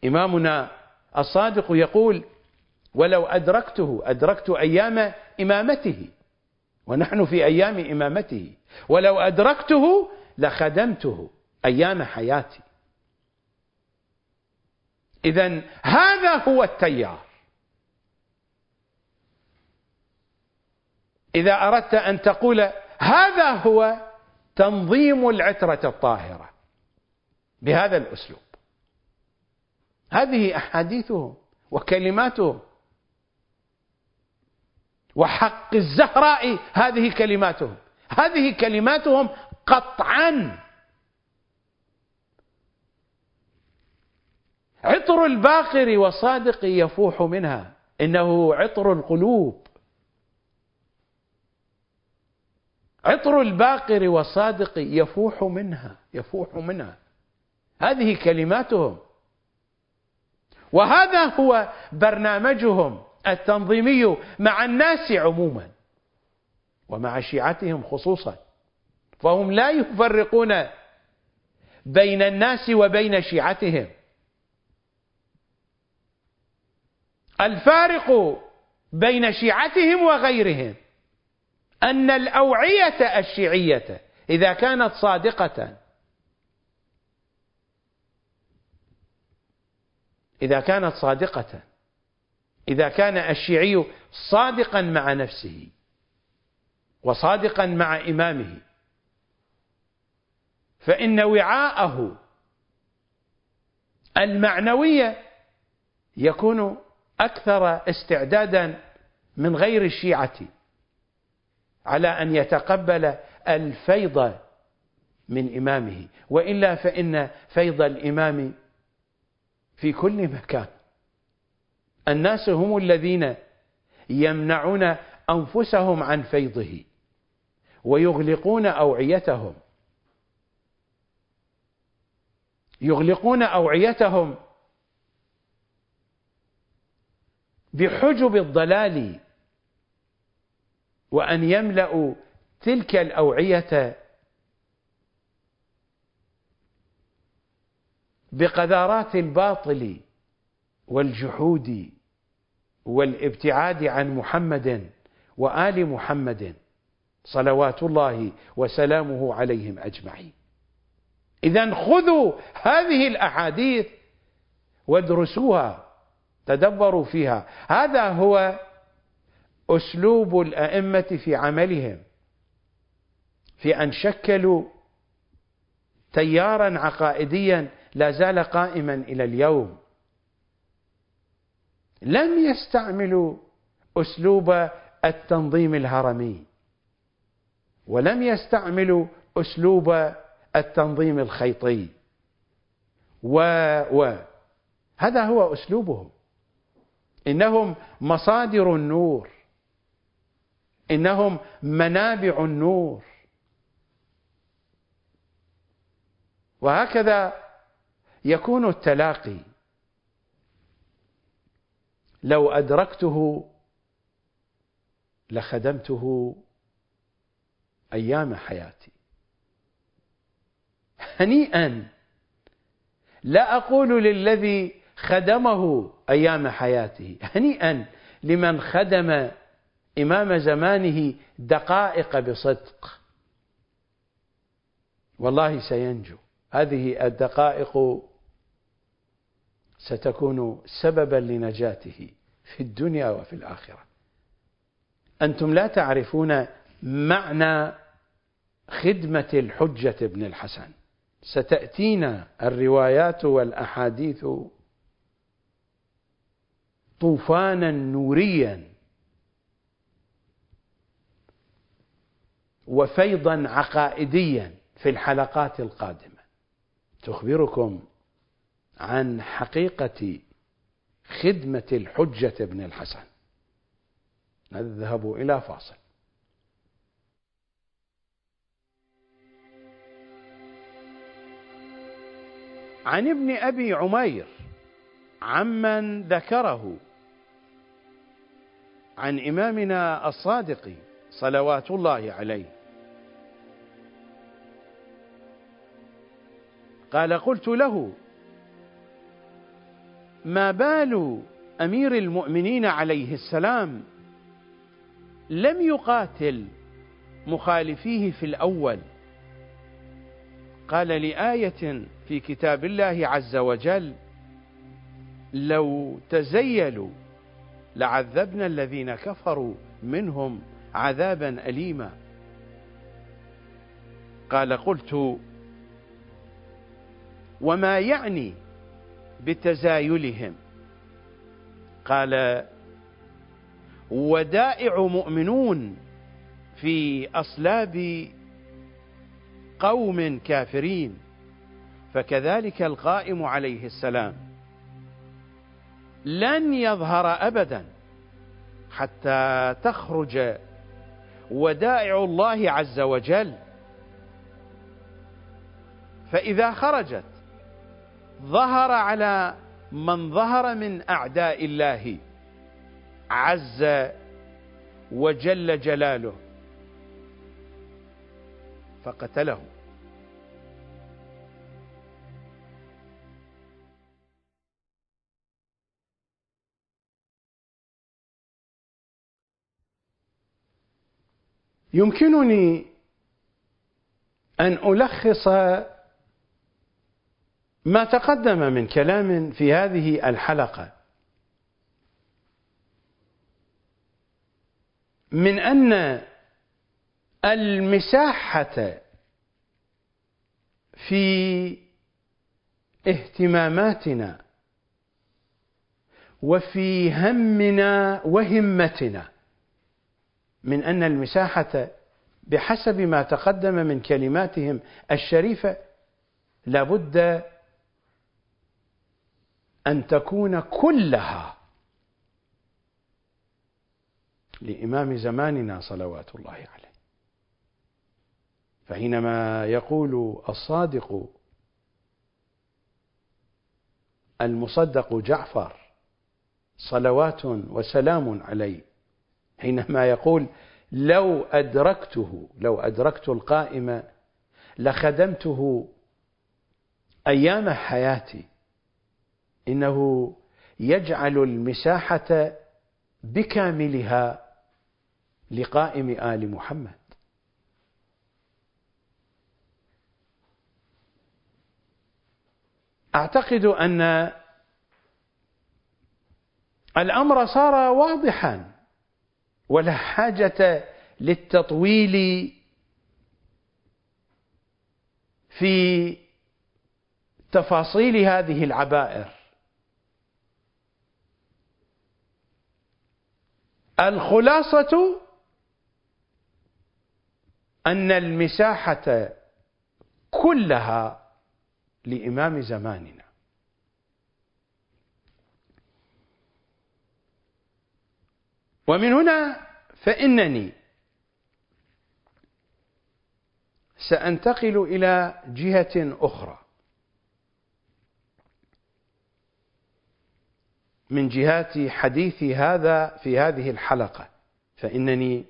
إمامنا الصادق يقول ولو أدركته أدركت أيام إمامته ونحن في أيام إمامته. ولو أدركته لخدمته أيام حياتي. إذا هذا هو التيار. إذا أردت أن تقول هذا هو تنظيم العترة الطاهرة بهذا الأسلوب. هذه أحاديثهم وكلماتهم وحق الزهراء هذه كلماتهم. هذه كلماتهم قطعا. عطر الباقر وصادق يفوح منها. إنه عطر القلوب. عطر الباقر وصادق يفوح منها يفوح منها. هذه كلماتهم. وهذا هو برنامجهم التنظيمي مع الناس عموما ومع شيعتهم خصوصا. فهم لا يفرقون بين الناس وبين شيعتهم. الفارق بين شيعتهم وغيرهم. أن الأوعية الشيعية إذا كانت صادقة إذا كانت صادقة إذا كان الشيعي صادقا مع نفسه وصادقا مع إمامه فإن وعاءه المعنوي يكون أكثر استعدادا من غير الشيعة. على أن يتقبل الفيض من إمامه. وإلا فإن فيض الإمام في كل مكان. الناس هم الذين يمنعون أنفسهم عن فيضه ويغلقون أوعيتهم. يغلقون أوعيتهم بحجب الضلال وأن يملأوا تلك الأوعية بقذارات الباطل والجحود والابتعاد عن محمد وآل محمد صلوات الله وسلامه عليهم أجمعين. إذا خذوا هذه الأحاديث وادرسوها تدبروا فيها. هذا هو أسلوب الأئمة في عملهم في أن شكلوا تيارا عقائديا لا زال قائما إلى اليوم. لم يستعملوا أسلوب التنظيم الهرمي ولم يستعملوا أسلوب التنظيم الخيطي. و, و. هذا هو أسلوبهم. إنهم مصادر النور. إنهم منابع النور. وهكذا يكون التلاقي. لو أدركته لخدمته أيام حياتي. هنيئا لا أقول للذي خدمه أيام حياته. هنيئا لمن خدم إمام زمانه دقائق بصدق. والله سينجو. هذه الدقائق ستكون سببا لنجاته في الدنيا وفي الآخرة. أنتم لا تعرفون معنى خدمة الحجة بن الحسن. ستأتينا الروايات والأحاديث طوفانا نوريا. وفيضا عقائديا في الحلقات القادمة. تخبركم عن حقيقة خدمة الحجة بن الحسن. نذهب إلى فاصل. عن ابن أبي عمير عمن ذكره عن إمامنا الصادق صلوات الله عليه. قال قلت له ما بال أمير المؤمنين عليه السلام لم يقاتل مخالفيه في الأول؟ قال لآية في كتاب الله عز وجل لو تزيلوا لعذبنا الذين كفروا منهم عذابا اليما. قال قلت وما يعني بتزايلهم؟ قال ودائع مؤمنون في أصلاب قوم كافرين فكذلك القائم عليه السلام. لن يظهر ابدا حتى تخرج ودائع الله عز وجل. فإذا خرجت ظهر على من ظهر من أعداء الله عز وجل جلاله فقتله. يمكنني أن ألخص ما تقدم من كلام في هذه الحلقة. من أن المساحة في اهتماماتنا وفي همنا وهمتنا من أن المساحة بحسب ما تقدم من كلماتهم الشريفة لابد أن تكون كلها لإمام زماننا صلوات الله عليه. فحينما يقول الصادق المصدق جعفر صلوات وسلام عليه حينما يقول لو أدركته لو أدركت القائم لخدمته أيام حياتي إنه يجعل المساحة بكاملها لقائم آل محمد. أعتقد أن الأمر صار واضحا. ولا حاجة للتطويل في تفاصيل هذه العبائر. الخلاصة أن المساحة كلها لإمام زماننا. ومن هنا فإنني سأنتقل إلى جهة أخرى. من جهات حديثي هذا في هذه الحلقة. فإنني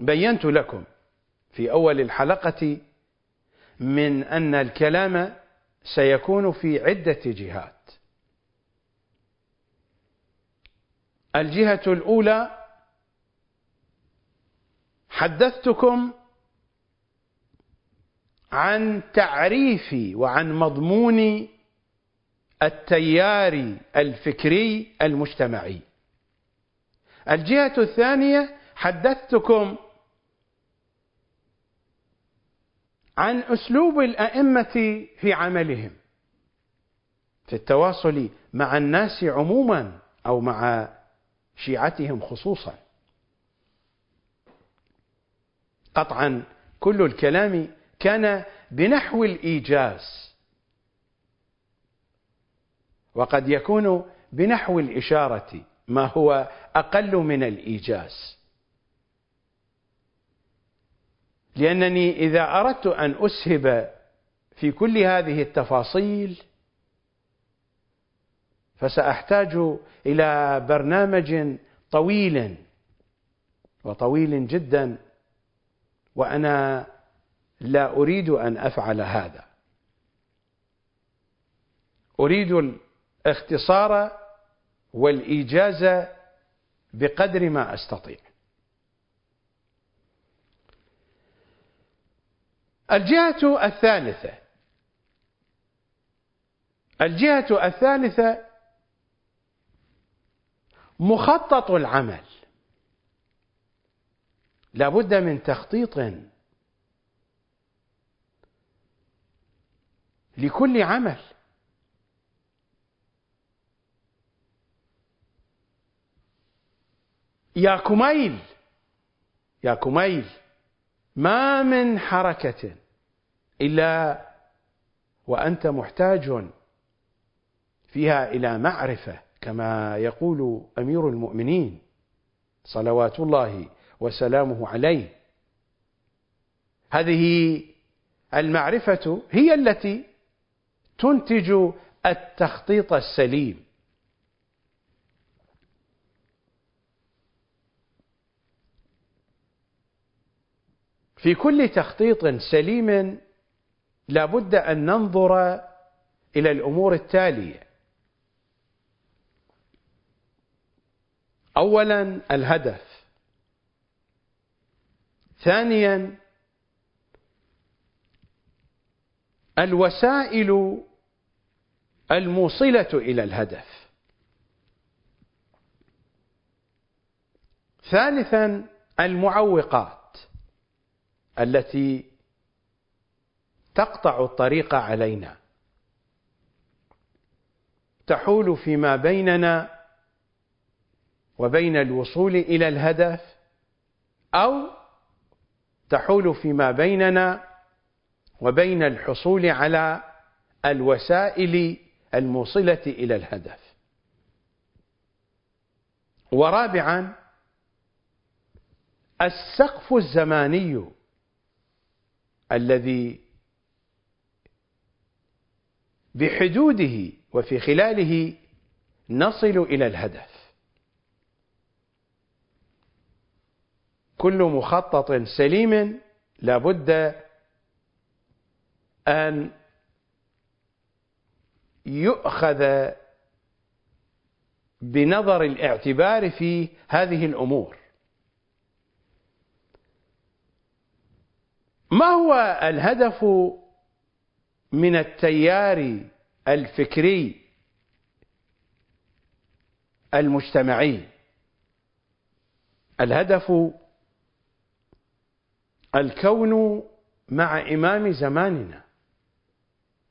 بينت لكم في أول الحلقة من أن الكلام سيكون في عدة جهات. الجهة الأولى حدثتكم عن تعريفي وعن مضمون التيار الفكري المجتمعي. الجهة الثانية حدثتكم عن أسلوب الأئمة في عملهم في التواصل مع الناس عموما أو مع شيعتهم خصوصا. قطعا كل الكلام كان بنحو الإيجاز. وقد يكون بنحو الإشارة ما هو أقل من الإيجاز. لأنني إذا أردت أن أسهب في كل هذه التفاصيل فسأحتاج إلى برنامج طويل وطويل جدا وأنا لا أريد أن أفعل هذا. أريد الاختصار والإيجاز بقدر ما أستطيع. الجهة الثالثة الجهة الثالثة مخطط العمل. لابد من تخطيط لكل عمل. يا كميل يا كميل ما من حركة إلا وأنت محتاج فيها إلى معرفة. كما يقول أمير المؤمنين صلوات الله وسلامه عليه. هذه المعرفة هي التي تنتج التخطيط السليم. في كل تخطيط سليم لا بد أن ننظر إلى الأمور التالية. أولا الهدف. ثانيا الوسائل الموصلة إلى الهدف. ثالثا المعوقات التي تقطع الطريق علينا. تحول فيما بيننا وبين الوصول إلى الهدف أو تحول فيما بيننا وبين الحصول على الوسائل الموصلة إلى الهدف. ورابعا السقف الزماني الذي بحدوده وفي خلاله نصل إلى الهدف. كل مخطط سليم لابد أن يؤخذ بنظر الاعتبار في هذه الأمور. ما هو الهدف من التيار الفكري المجتمعي؟ الهدف الكون مع إمام زماننا.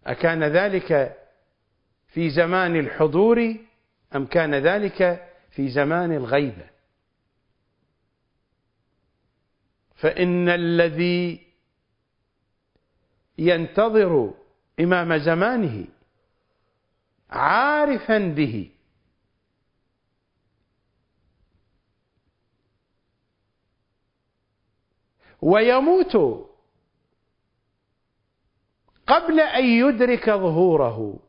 أكان ذلك في زمان الحضور أم كان ذلك في زمان الغيبة فإن الذي ينتظر إمام زمانه عارفا به ويموت قبل أن يدرك ظهوره.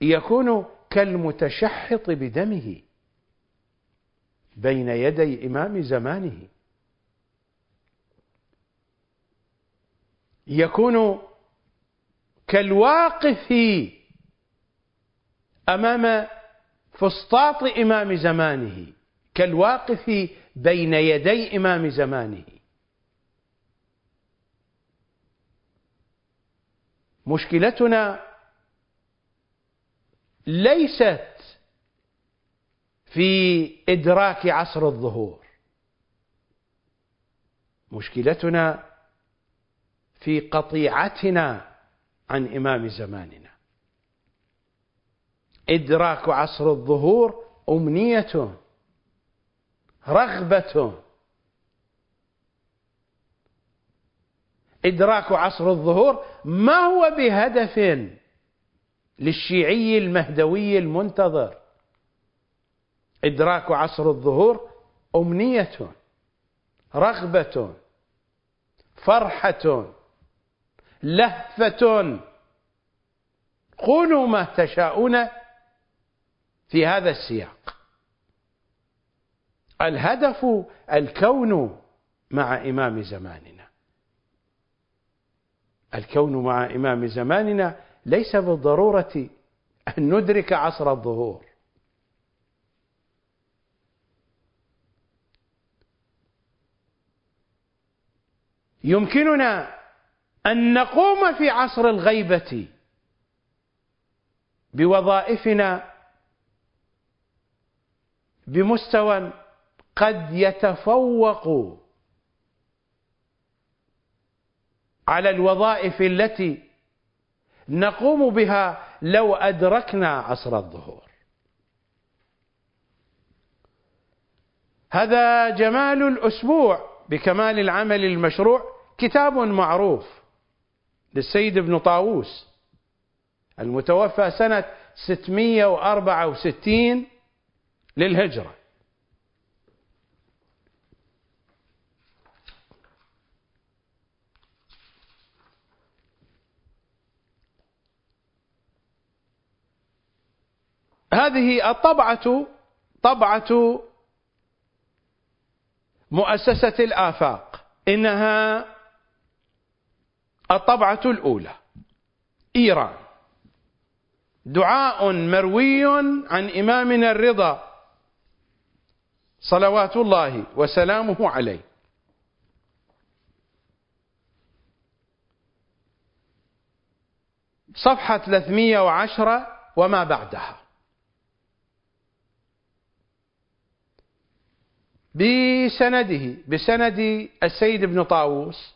يكون كالمتشحط بدمه بين يدي إمام زمانه. يكون كالواقف أمام فسطاط إمام زمانه. كالواقف بين يدي إمام زمانه. مشكلتنا ليست في إدراك عصر الظهور. مشكلتنا في قطيعتنا عن إمام زماننا. إدراك عصر الظهور أمنية. رغبة إدراك عصر الظهور ما هو بهدف للشيعي المهدوي المنتظر؟ إدراك عصر الظهور أمنية رغبة فرحة لهفة. قولوا ما تشاءون في هذا السياق. الهدف الكون مع إمام زماننا. الكون مع إمام زماننا ليس بالضرورة أن ندرك عصر الظهور. يمكننا أن نقوم في عصر الغيبة بوظائفنا بمستوى قد يتفوق على الوظائف التي نقوم بها لو أدركنا عصر الظهور. هذا جمال الأسبوع بكمال العمل المشروع كتاب معروف للسيد ابن طاووس المتوفى سنة 664 للهجرة. هذه الطبعة طبعة مؤسسة الآفاق. إنها الطبعة الأولى. إيران. دعاء مروي عن إمامنا الرضا. صلوات الله وسلامه عليه. صفحة 310 وما بعدها. بسنده بسند السيد بن طاووس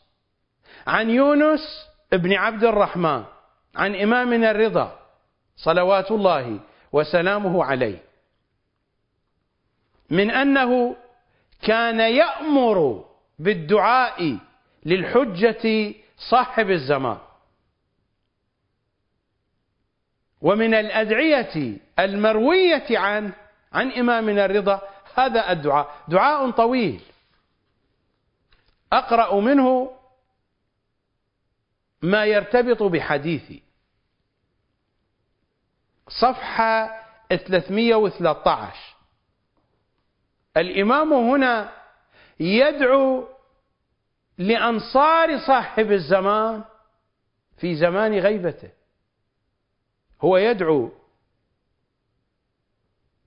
عن يونس بن عبد الرحمن عن إمامنا الرضا صلوات الله وسلامه عليه. من أنه كان يأمر بالدعاء للحجة صاحب الزمان. ومن الأدعية المروية عنه عن إمامنا الرضا هذا الدعاء. دعاء طويل. أقرأ منه ما يرتبط بحديثي. صفحة 313 الإمام هنا يدعو لأنصار صاحب الزمان في زمان غيبته. هو يدعو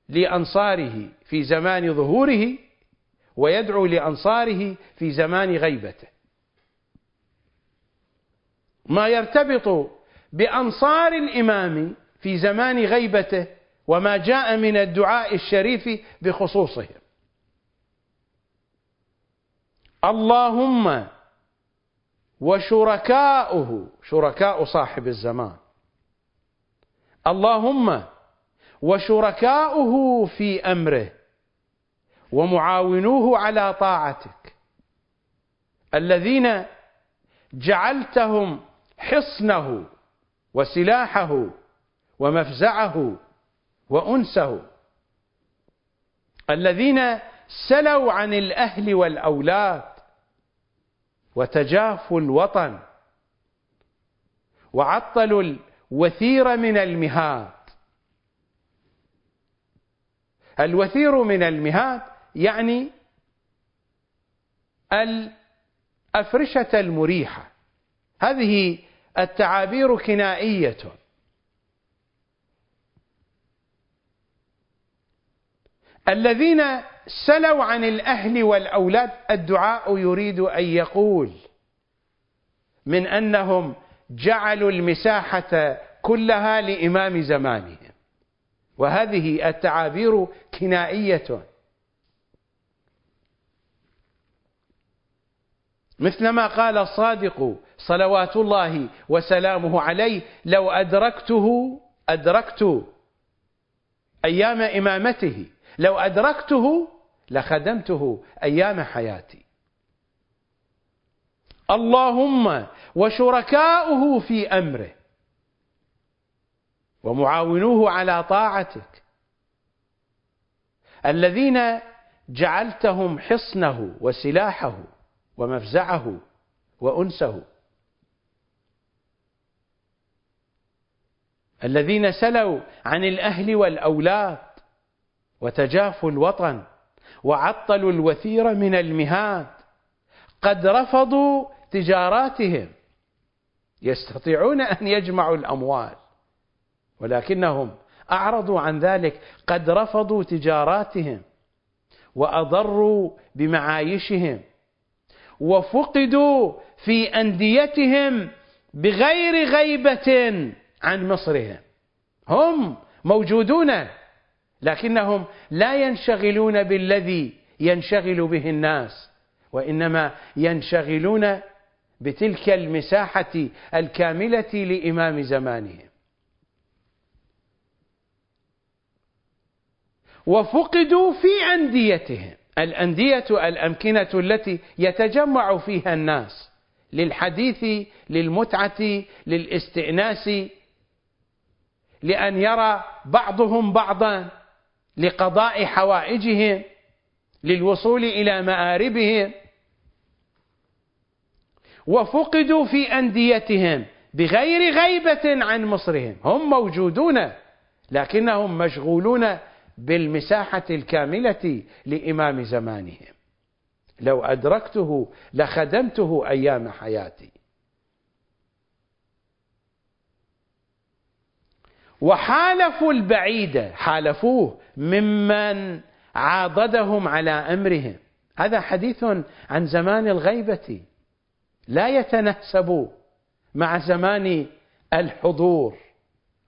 لأنصاره في زمان ظهوره ويدعو لأنصاره في زمان غيبته. ما يرتبط بأنصار الإمام في زمان غيبته وما جاء من الدعاء الشريف بخصوصهم اللهم وشركاؤه شركاء صاحب الزمان. اللهم وشركاؤه في أمره ومعاونوه على طاعتك. الذين جعلتهم حصنه وسلاحه ومفزعه وأنسه. الذين سلوا عن الأهل والأولاد وتجافوا الوطن وعطلوا الوثير من المهاد. الوثير من المهاد يعني الأفرشة المريحة. هذه التعابير كنائية. الذين سلوا عن الأهل والأولاد الدعاء يريد أن يقول من أنهم جعلوا المساحة كلها لإمام زمانهم. وهذه التعابير كنائية. مثلما قال الصادق صلوات الله وسلامه عليه لو أدركته أدركت أيام إمامته لو أدركته لخدمته أيام حياتي. اللهم وشركاؤه في أمره. ومعاونوه على طاعتك. الذين جعلتهم حصنه وسلاحه ومفزعه وأنسه. الذين سلوا عن الأهل والأولاد وتجافوا الوطن وعطلوا الوثير من المهاد قد رفضوا تجاراتهم. يستطيعون أن يجمعوا الأموال. ولكنهم أعرضوا عن ذلك قد رفضوا تجاراتهم وأضروا بمعايشهم وفقدوا في أنديتهم بغير غيبة عن مصرهم. هم موجودون لكنهم لا ينشغلون بالذي ينشغل به الناس وإنما ينشغلون بتلك المساحة الكاملة لإمام زمانهم. وفقدوا في أنديتهم. الأندية الأمكنة التي يتجمع فيها الناس للحديث للمتعة للاستئناس لأن يرى بعضهم بعضا لقضاء حوائجهم للوصول إلى مآربهم. وفقدوا في أنديتهم بغير غيبة عن مصرهم. هم موجودون لكنهم مشغولون بالمساحة الكاملة لإمام زمانهم. لو أدركته لخدمته أيام حياتي. وحالفوا البعيد حالفوه ممن عاضدهم على أمرهم. هذا حديث عن زمان الغيبة. لا يتناسب مع زمان الحضور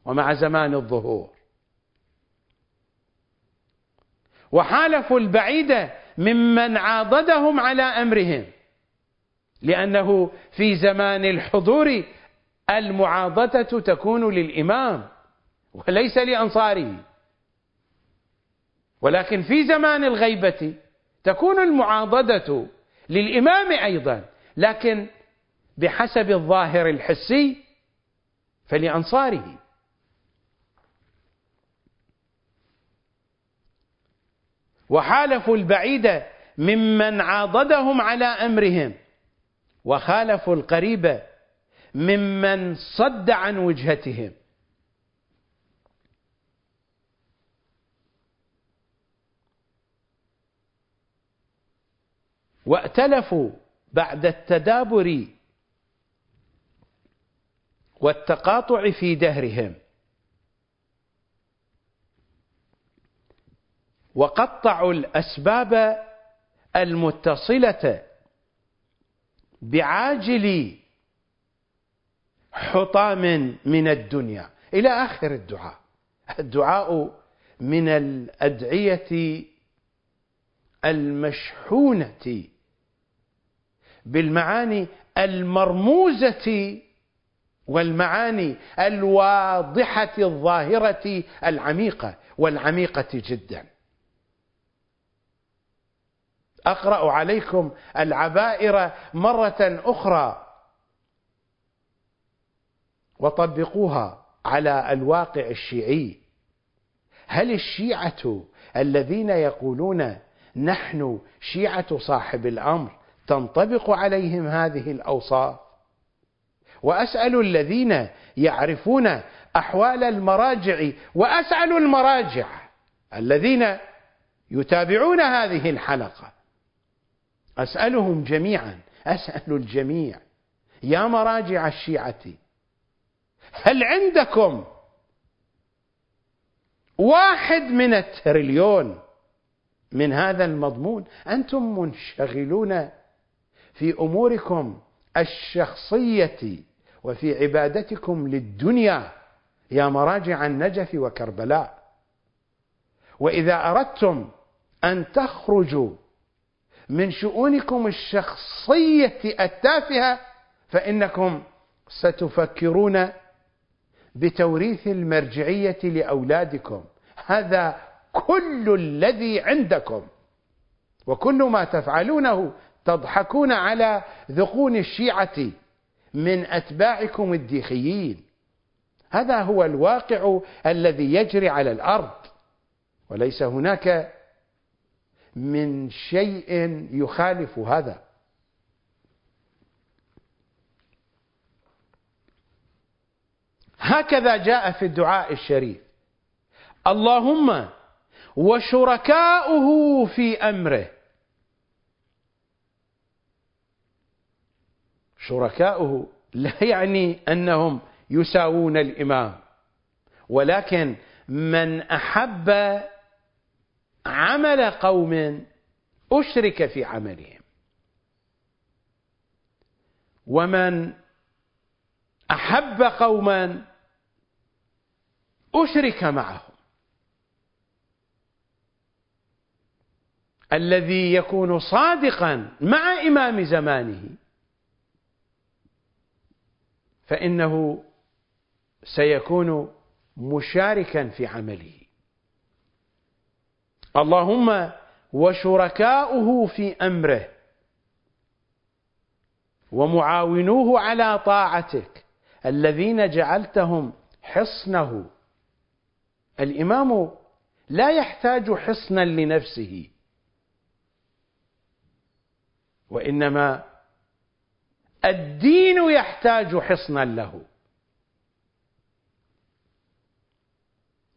ومع زمان الظهور. وحالفوا البعيد ممن عاضدهم على أمرهم لأنه في زمان الحضور المعاضدة تكون للإمام وليس لأنصاره. ولكن في زمان الغيبة تكون المعاضدة للإمام أيضا لكن بحسب الظاهر الحسي فلأنصاره. وحالفوا البعيد ممن عاضدهم على أمرهم وخالفوا القريب ممن صد عن وجهتهم. وائتلفوا بعد التدابر والتقاطع في دهرهم. وقطعوا الأسباب المتصلة بعاجل حطام من الدنيا. إلى آخر الدعاء. الدعاء من الأدعية المشحونة بالمعاني المرموزة والمعاني الواضحة الظاهرة العميقة والعميقة جدا. أقرأ عليكم العبائر مرة أخرى. وطبقوها على الواقع الشيعي. هل الشيعة الذين يقولون نحن شيعة صاحب الأمر تنطبق عليهم هذه الأوصاف؟ وأسأل الذين يعرفون أحوال المراجع وأسأل المراجع الذين يتابعون هذه الحلقة. أسألهم جميعا أسأل الجميع. يا مراجع الشيعة هل عندكم واحد من التريليون من هذا المضمون؟ أنتم منشغلون في أموركم الشخصية وفي عبادتكم للدنيا يا مراجع النجف وكربلاء. وإذا أردتم أن تخرجوا من شؤونكم الشخصية التافهة فإنكم ستفكرون بتوريث المرجعية لأولادكم. هذا كل الذي عندكم. وكل ما تفعلونه تضحكون على ذقون الشيعة من أتباعكم الديخيين. هذا هو الواقع الذي يجري على الأرض. وليس هناك من شيء يخالف هذا. هكذا جاء في الدعاء الشريف. اللهم وشركاؤه في أمره. شركاؤه لا يعني أنهم يساوون الإمام. ولكن من أحب عمل قوم أشرك في عملهم. ومن أحب قوما أشرك معهم. الذي يكون صادقا مع إمام زمانه فإنه سيكون مشاركا في عمله. اللهم وشركاؤه في أمره ومعاونوه على طاعتك الذين جعلتهم حصنه. الإمام لا يحتاج حصنا لنفسه وإنما الدين يحتاج حصنا له.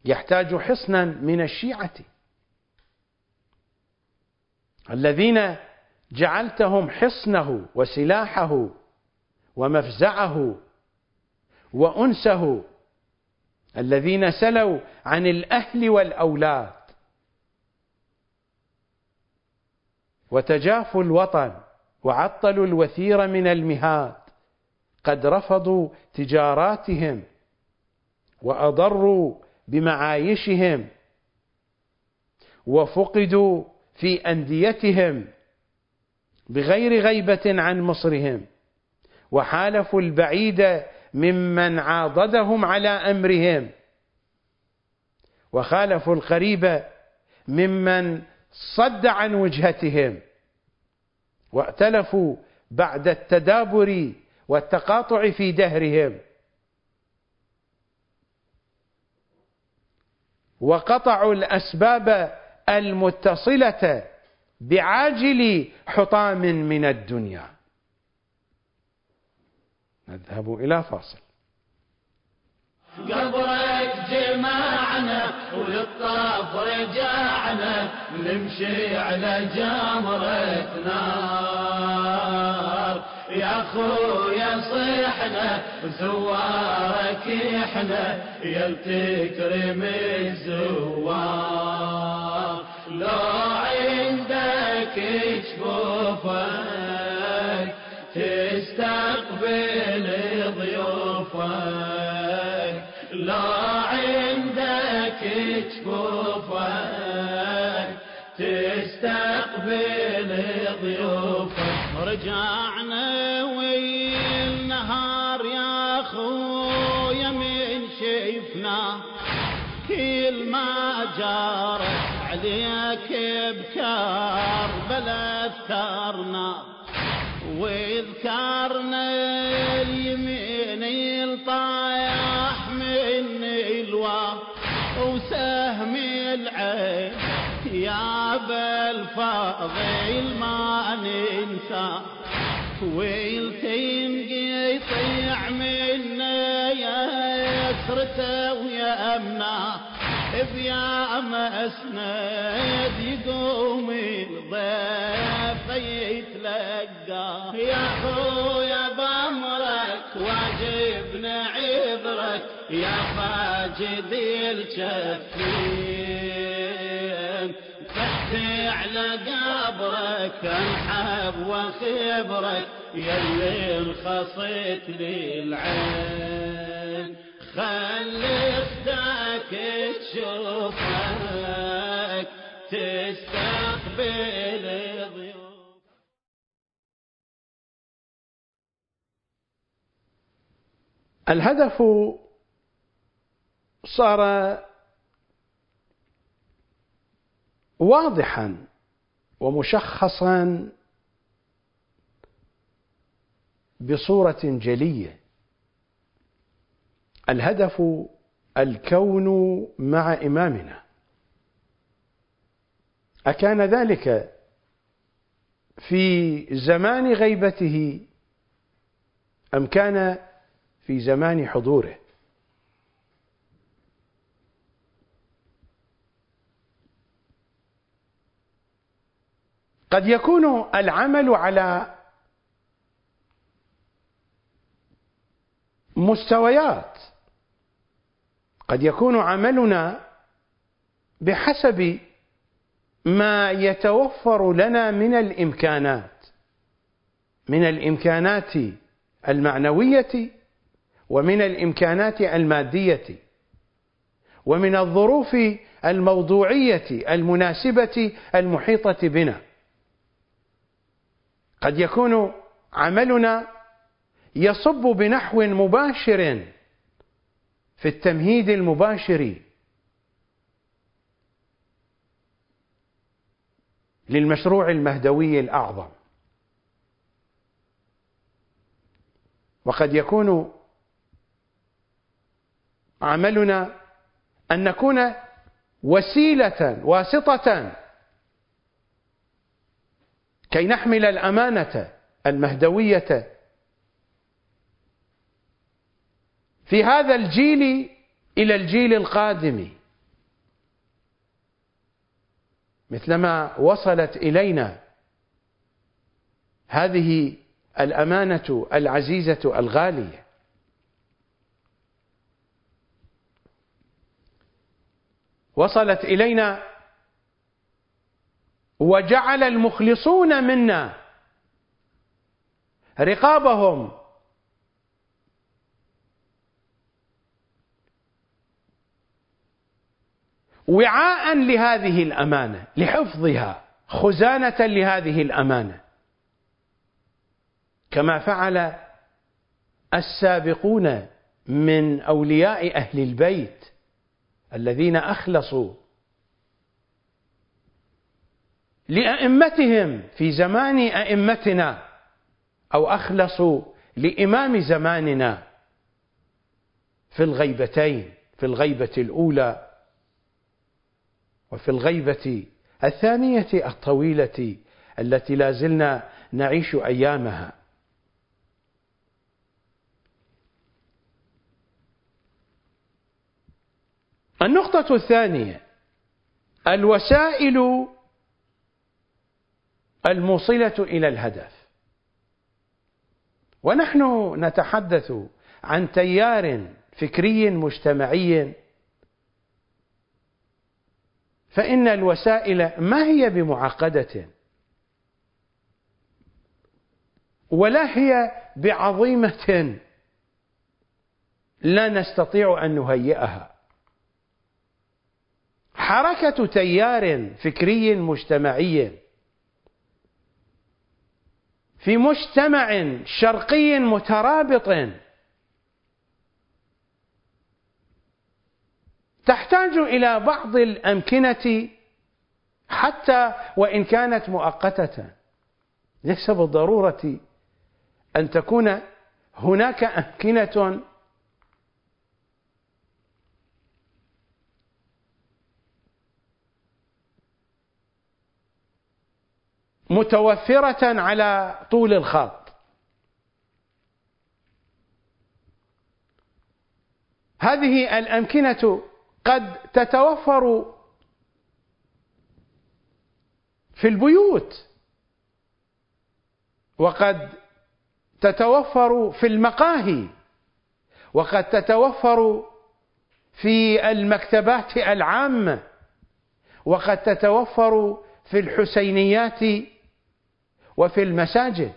يحتاج حصنا من الشيعة. الذين جعلتهم حصنه وسلاحه ومفزعه وأنسه الذين سلوا عن الأهل والأولاد. وتجافوا الوطن وعطلوا الوثير من المهاد قد رفضوا تجاراتهم وأضروا بمعايشهم وفقدوا في أنديتهم بغير غيبة عن مصرهم وحالفوا البعيد ممن عاضدهم على أمرهم وخالفوا القريب ممن صد عن وجهتهم وائتلفوا بعد التدابر والتقاطع في دهرهم. وقطعوا الأسباب المتصلة بعاجل حطام من الدنيا. نذهب إلى فاصل. قبرك جمعنا وللطاف رجعنا نمشي على جمرة نار. يا خويا صحنا زوارك إحنا يا تكرم الزوار. لو عندك جفوفك تستقبل ضيوفك. لا عندك جفوفك تستقبل ضيوفك. رجعنا ما جارت عليك بكار بلا اذكرنا واذكرنا اليمين الطايح من الوا وسهم العين. يا بالفاضل ما ننسى والتنقي يطيع منا يا يسرته ويا امنا بيا مسند يقوم الضيف يتلقى يا خويا بامرك واجبنا عذرك يا فاجد الكفين تحتي على قبرك انحب وخبرك يلي انخصيت لي العين خلي أختك تشوفك تستقبل ضيوف الهدف صار واضحا ومشخصا بصورة جلية. الهدف الكون مع إمامنا. أكان ذلك في زمان غيبته أم كان في زمان حضوره؟ قد يكون العمل على مستويات قد يكون عملنا بحسب ما يتوفر لنا من الإمكانات من الإمكانات المعنوية ومن الإمكانات المادية ومن الظروف الموضوعية المناسبة المحيطة بنا. قد يكون عملنا يصب بنحو مباشر في التمهيد المباشر للمشروع المهدوي الأعظم. وقد يكون عملنا أن نكون وسيلة واسطة كي نحمل الأمانة المهدوية في هذا الجيل إلى الجيل القادم. مثلما وصلت إلينا هذه الأمانة العزيزة الغالية. وصلت إلينا وجعل المخلصون منا رقابهم وعاء لهذه الأمانة لحفظها خزانة لهذه الأمانة. كما فعل السابقون من أولياء أهل البيت الذين أخلصوا لأئمتهم في زمان أئمتنا أو أخلصوا لإمام زماننا في الغيبتين في الغيبة الأولى وفي الغيبة الثانية الطويلة التي لا زلنا نعيش أيامها. النقطة الثانية الوسائل الموصلة إلى الهدف. ونحن نتحدث عن تيار فكري مجتمعي فإن الوسائل ما هي بمعقدة؟ ولا هي بعظيمة؟ لا نستطيع أن نهيئها. حركة تيار فكري مجتمعي في مجتمع شرقي مترابط تحتاج إلى بعض الأمكنة حتى وإن كانت مؤقتة. ليس بالضرورة أن تكون هناك أمكنة متوفرة على طول الخط. هذه الأمكنة قد تتوفر في البيوت وقد تتوفر في المقاهي وقد تتوفر في المكتبات العامة وقد تتوفر في الحسينيات وفي المساجد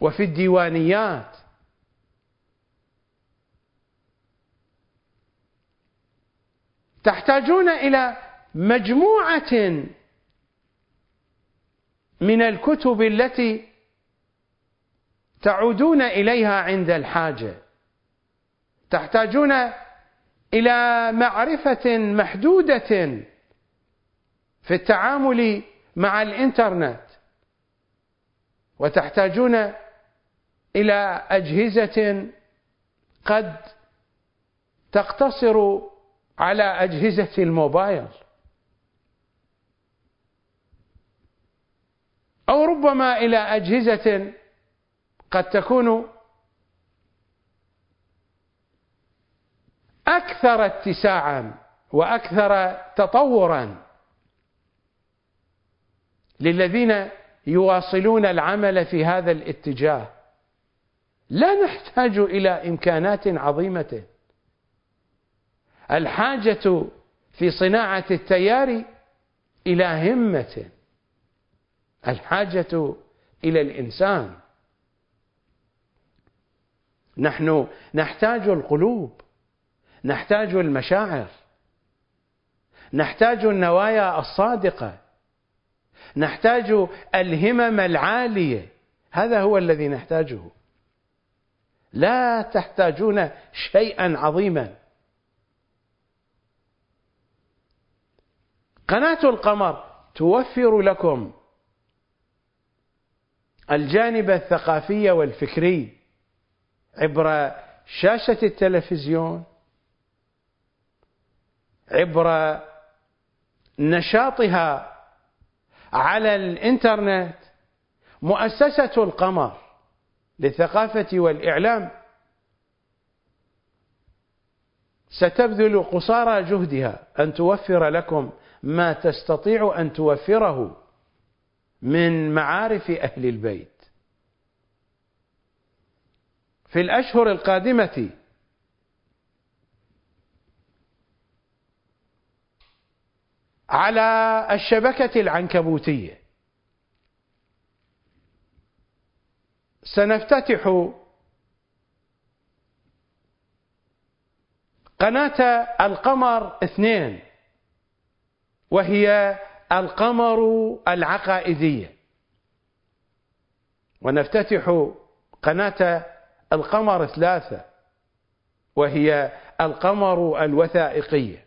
وفي الديوانيات. تحتاجون إلى مجموعة من الكتب التي تعودون إليها عند الحاجة. تحتاجون إلى معرفة محدودة في التعامل مع الإنترنت. وتحتاجون إلى أجهزة قد تقتصر على أجهزة الموبايل. أو ربما إلى أجهزة قد تكون أكثر اتساعا وأكثر تطورا للذين يواصلون العمل في هذا الاتجاه. لا نحتاج إلى إمكانات عظيمة. الحاجة في صناعة التيار إلى همة. الحاجة إلى الإنسان. نحن نحتاج القلوب. نحتاج المشاعر. نحتاج النوايا الصادقة. نحتاج الهمم العالية. هذا هو الذي نحتاجه. لا تحتاجون شيئا عظيما. قناة القمر توفر لكم الجانب الثقافي والفكري عبر شاشة التلفزيون عبر نشاطها على الإنترنت. مؤسسة القمر للثقافة والإعلام ستبذل قصارى جهدها أن توفر لكم ما تستطيع أن توفره من معارف أهل البيت. في الأشهر القادمة على الشبكة العنكبوتية سنفتتح قناة القمر اثنين. وهي القمر العقائدية. ونفتتح قناة القمر ثلاثة وهي القمر الوثائقية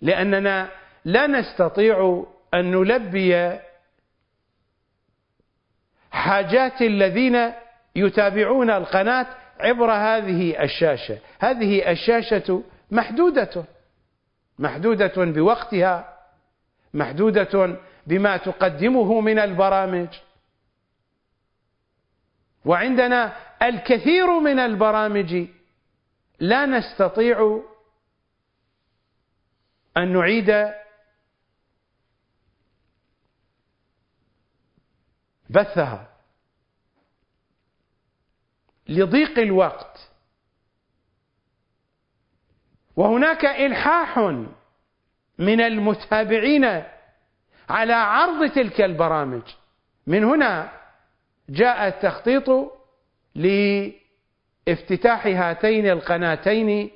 لأننا لا نستطيع أن نلبي حاجات الذين يتابعون القناة عبر هذه الشاشة. هذه الشاشة محدودة. محدودة بوقتها محدودة بما تقدمه من البرامج. وعندنا الكثير من البرامج لا نستطيع أن نعيد بثها لضيق الوقت. وهناك إلحاح من المتابعين على عرض تلك البرامج. من هنا جاء التخطيط لافتتاح هاتين القناتين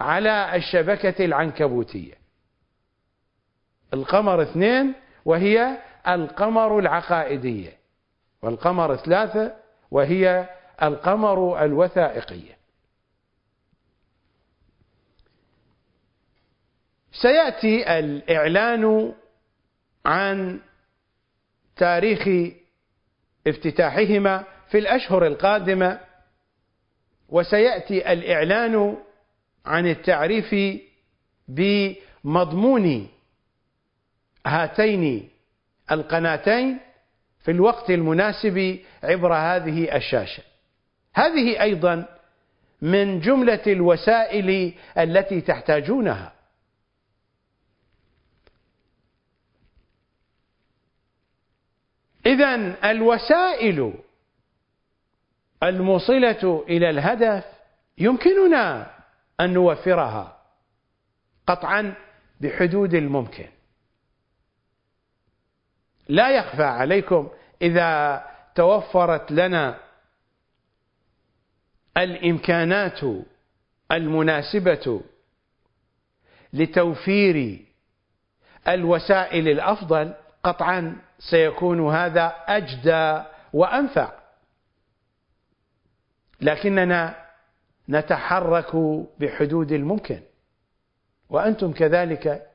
على الشبكة العنكبوتية. القمر اثنين وهي القمر العقائدية والقمر ثلاثة وهي القمر الوثائقية. سيأتي الإعلان عن تاريخ افتتاحهما في الأشهر القادمة وسيأتي الإعلان عن التعريف بمضمون هاتين القناتين في الوقت المناسب عبر هذه الشاشة. هذه أيضا من جملة الوسائل التي تحتاجونها. إذا الوسائل الموصلة إلى الهدف يمكننا أن نوفرها قطعا بحدود الممكن. لا يخفى عليكم إذا توفرت لنا الإمكانات المناسبة لتوفير الوسائل الأفضل قطعا سيكون هذا أجدى وأنفع. لكننا نتحرك بحدود الممكن وأنتم كذلك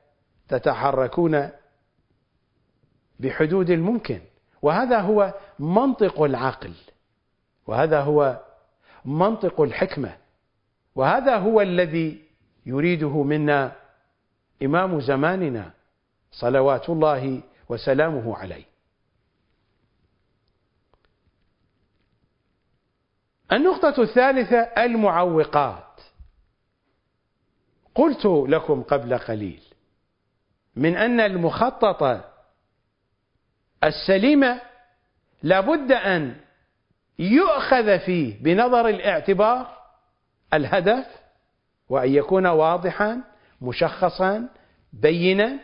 تتحركون بحدود الممكن. وهذا هو منطق العقل وهذا هو منطق الحكمة وهذا هو الذي يريده منا إمام زماننا صلوات الله وسلامه عليه. النقطة الثالثة المعوقات. قلت لكم قبل قليل من أن المخطط السليم لابد أن يؤخذ فيه بنظر الاعتبار الهدف وأن يكون واضحا مشخصا بينا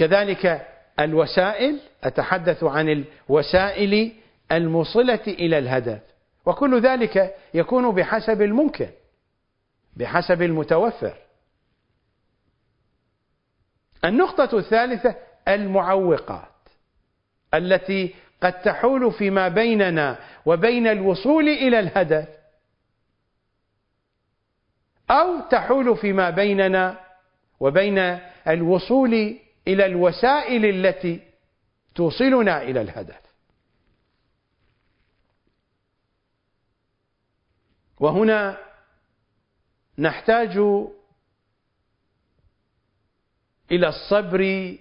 كذلك الوسائل أتحدث عن الوسائل الموصلة إلى الهدف. وكل ذلك يكون بحسب الممكن بحسب المتوفر. النقطة الثالثة المعوقات التي قد تحول فيما بيننا وبين الوصول إلى الهدف أو تحول فيما بيننا وبين الوصول إلى الوسائل التي توصلنا إلى الهدف. وهنا نحتاج إلى الصبر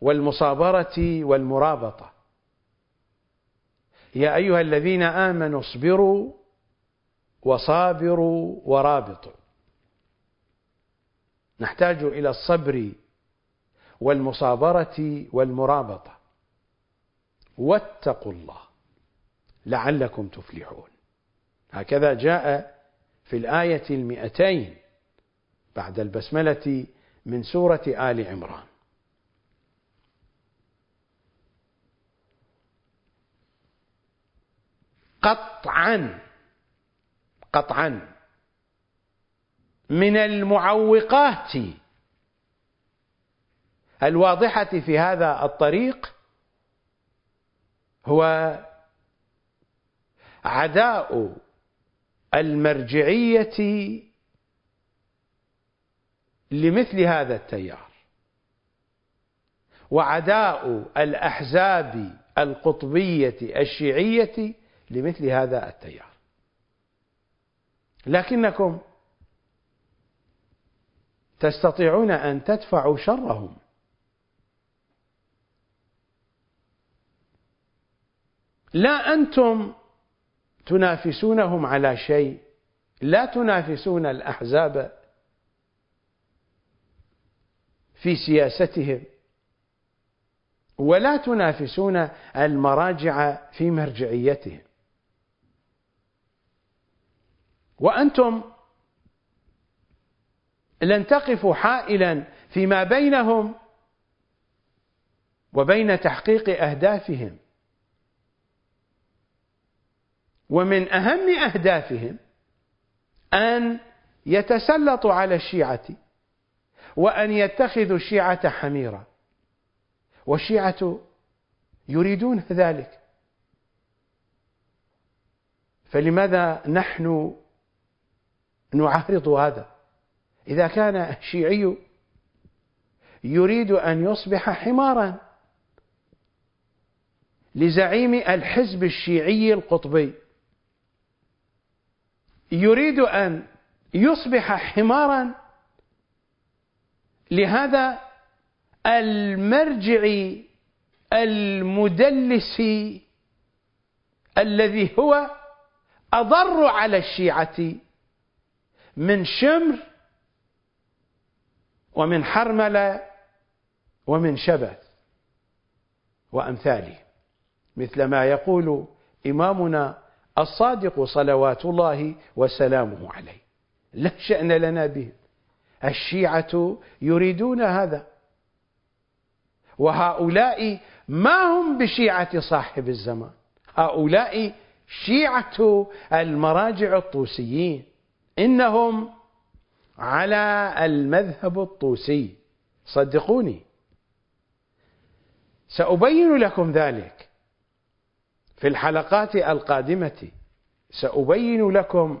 والمصابرة والمرابطة. يا أيها الذين آمنوا اصبروا وصابروا ورابطوا. نحتاج إلى الصبر والمصابرة والمرابطة. واتقوا الله لعلكم تفلحون. هكذا جاء في الآية المئتين بعد البسملة من سورة آل عمران. قطعا قطعا من المعوقات الواضحة في هذا الطريق هو عداء المرجعية لمثل هذا التيار وعداء الأحزاب القطبية الشيعية لمثل هذا التيار. لكنكم تستطيعون أن تدفعوا شرهم. لا أنتم تنافسونهم على شيء لا تنافسون الأحزاب في سياستهم ولا تنافسون المراجع في مرجعيتهم. وأنتم لن تقفوا حائلا فيما بينهم وبين تحقيق أهدافهم. ومن أهم أهدافهم أن يتسلطوا على الشيعة وأن يتخذوا الشيعة حميرا. والشيعة يريدون ذلك. فلماذا نحن نعارض هذا؟ إذا كان الشيعي يريد أن يصبح حمارا لزعيم الحزب الشيعي القطبي. يريد أن يصبح حمارا لهذا المرجع المدلس الذي هو أضر على الشيعة من شمر ومن حرملة ومن شبث وأمثاله مثل ما يقول إمامنا الصادق صلوات الله وسلامه عليه. لا شأن لنا بهم الشيعة يريدون هذا. وهؤلاء ما هم بشيعة صاحب الزمان. هؤلاء شيعة المراجع الطوسيين. إنهم على المذهب الطوسي. صدقوني. سأبين لكم ذلك. في الحلقات القادمة سأبين لكم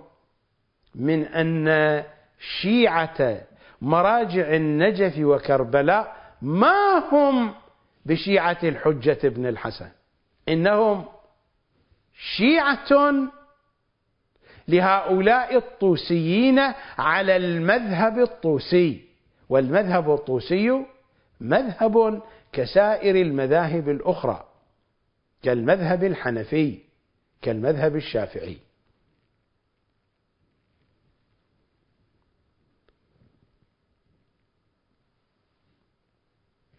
من أن شيعة مراجع النجف وكربلاء ما هم بشيعة الحجة بن الحسن؟ إنهم شيعة لهؤلاء الطوسيين على المذهب الطوسي والمذهب الطوسي مذهب كسائر المذاهب الأخرى. كالمذهب الحنفي كالمذهب الشافعي.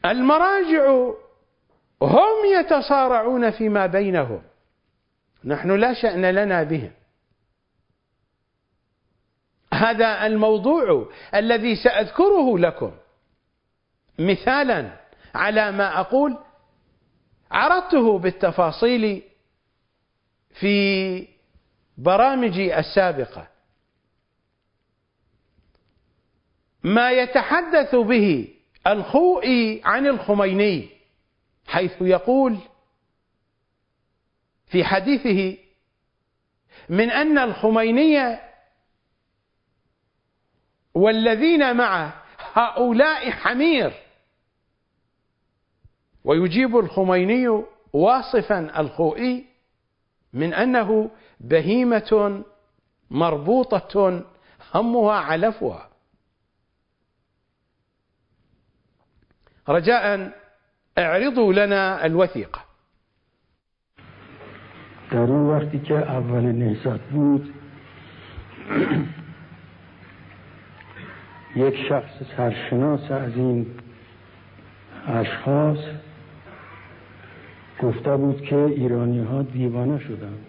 المراجع هم يتصارعون فيما بينهم. نحن لا شأن لنا بهم. هذا الموضوع الذي سأذكره لكم مثالا على ما أقول عرضته بالتفاصيل في برامجي السابقة. ما يتحدث به الخوئي عن الخميني حيث يقول في حديثه من أن الخميني والذين معه هؤلاء حمير. ويجيب الخميني واصفا الخوئي من أنه بهيمة مربوطة همها علفها. رجاء اعرضوا لنا الوثيقة. در اون وقتی که اولین نهضت بود یک شخص سرشناس از این اشخاص گفته بود که ایرانی ها دیوانه شدند.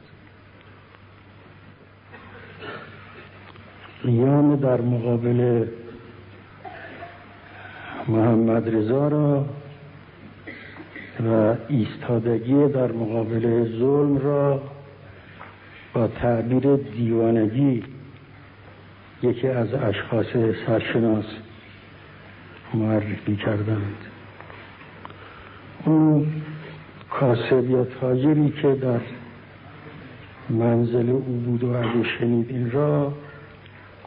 قیام در مقابل محمد رضا را و ایستادگی در مقابل ظلم را با تعبیر دیوانگی یکی از اشخاص سرشناس معرفی کردند. اون کاسب یا تاجری که در منزل او بود و اگه شنید این را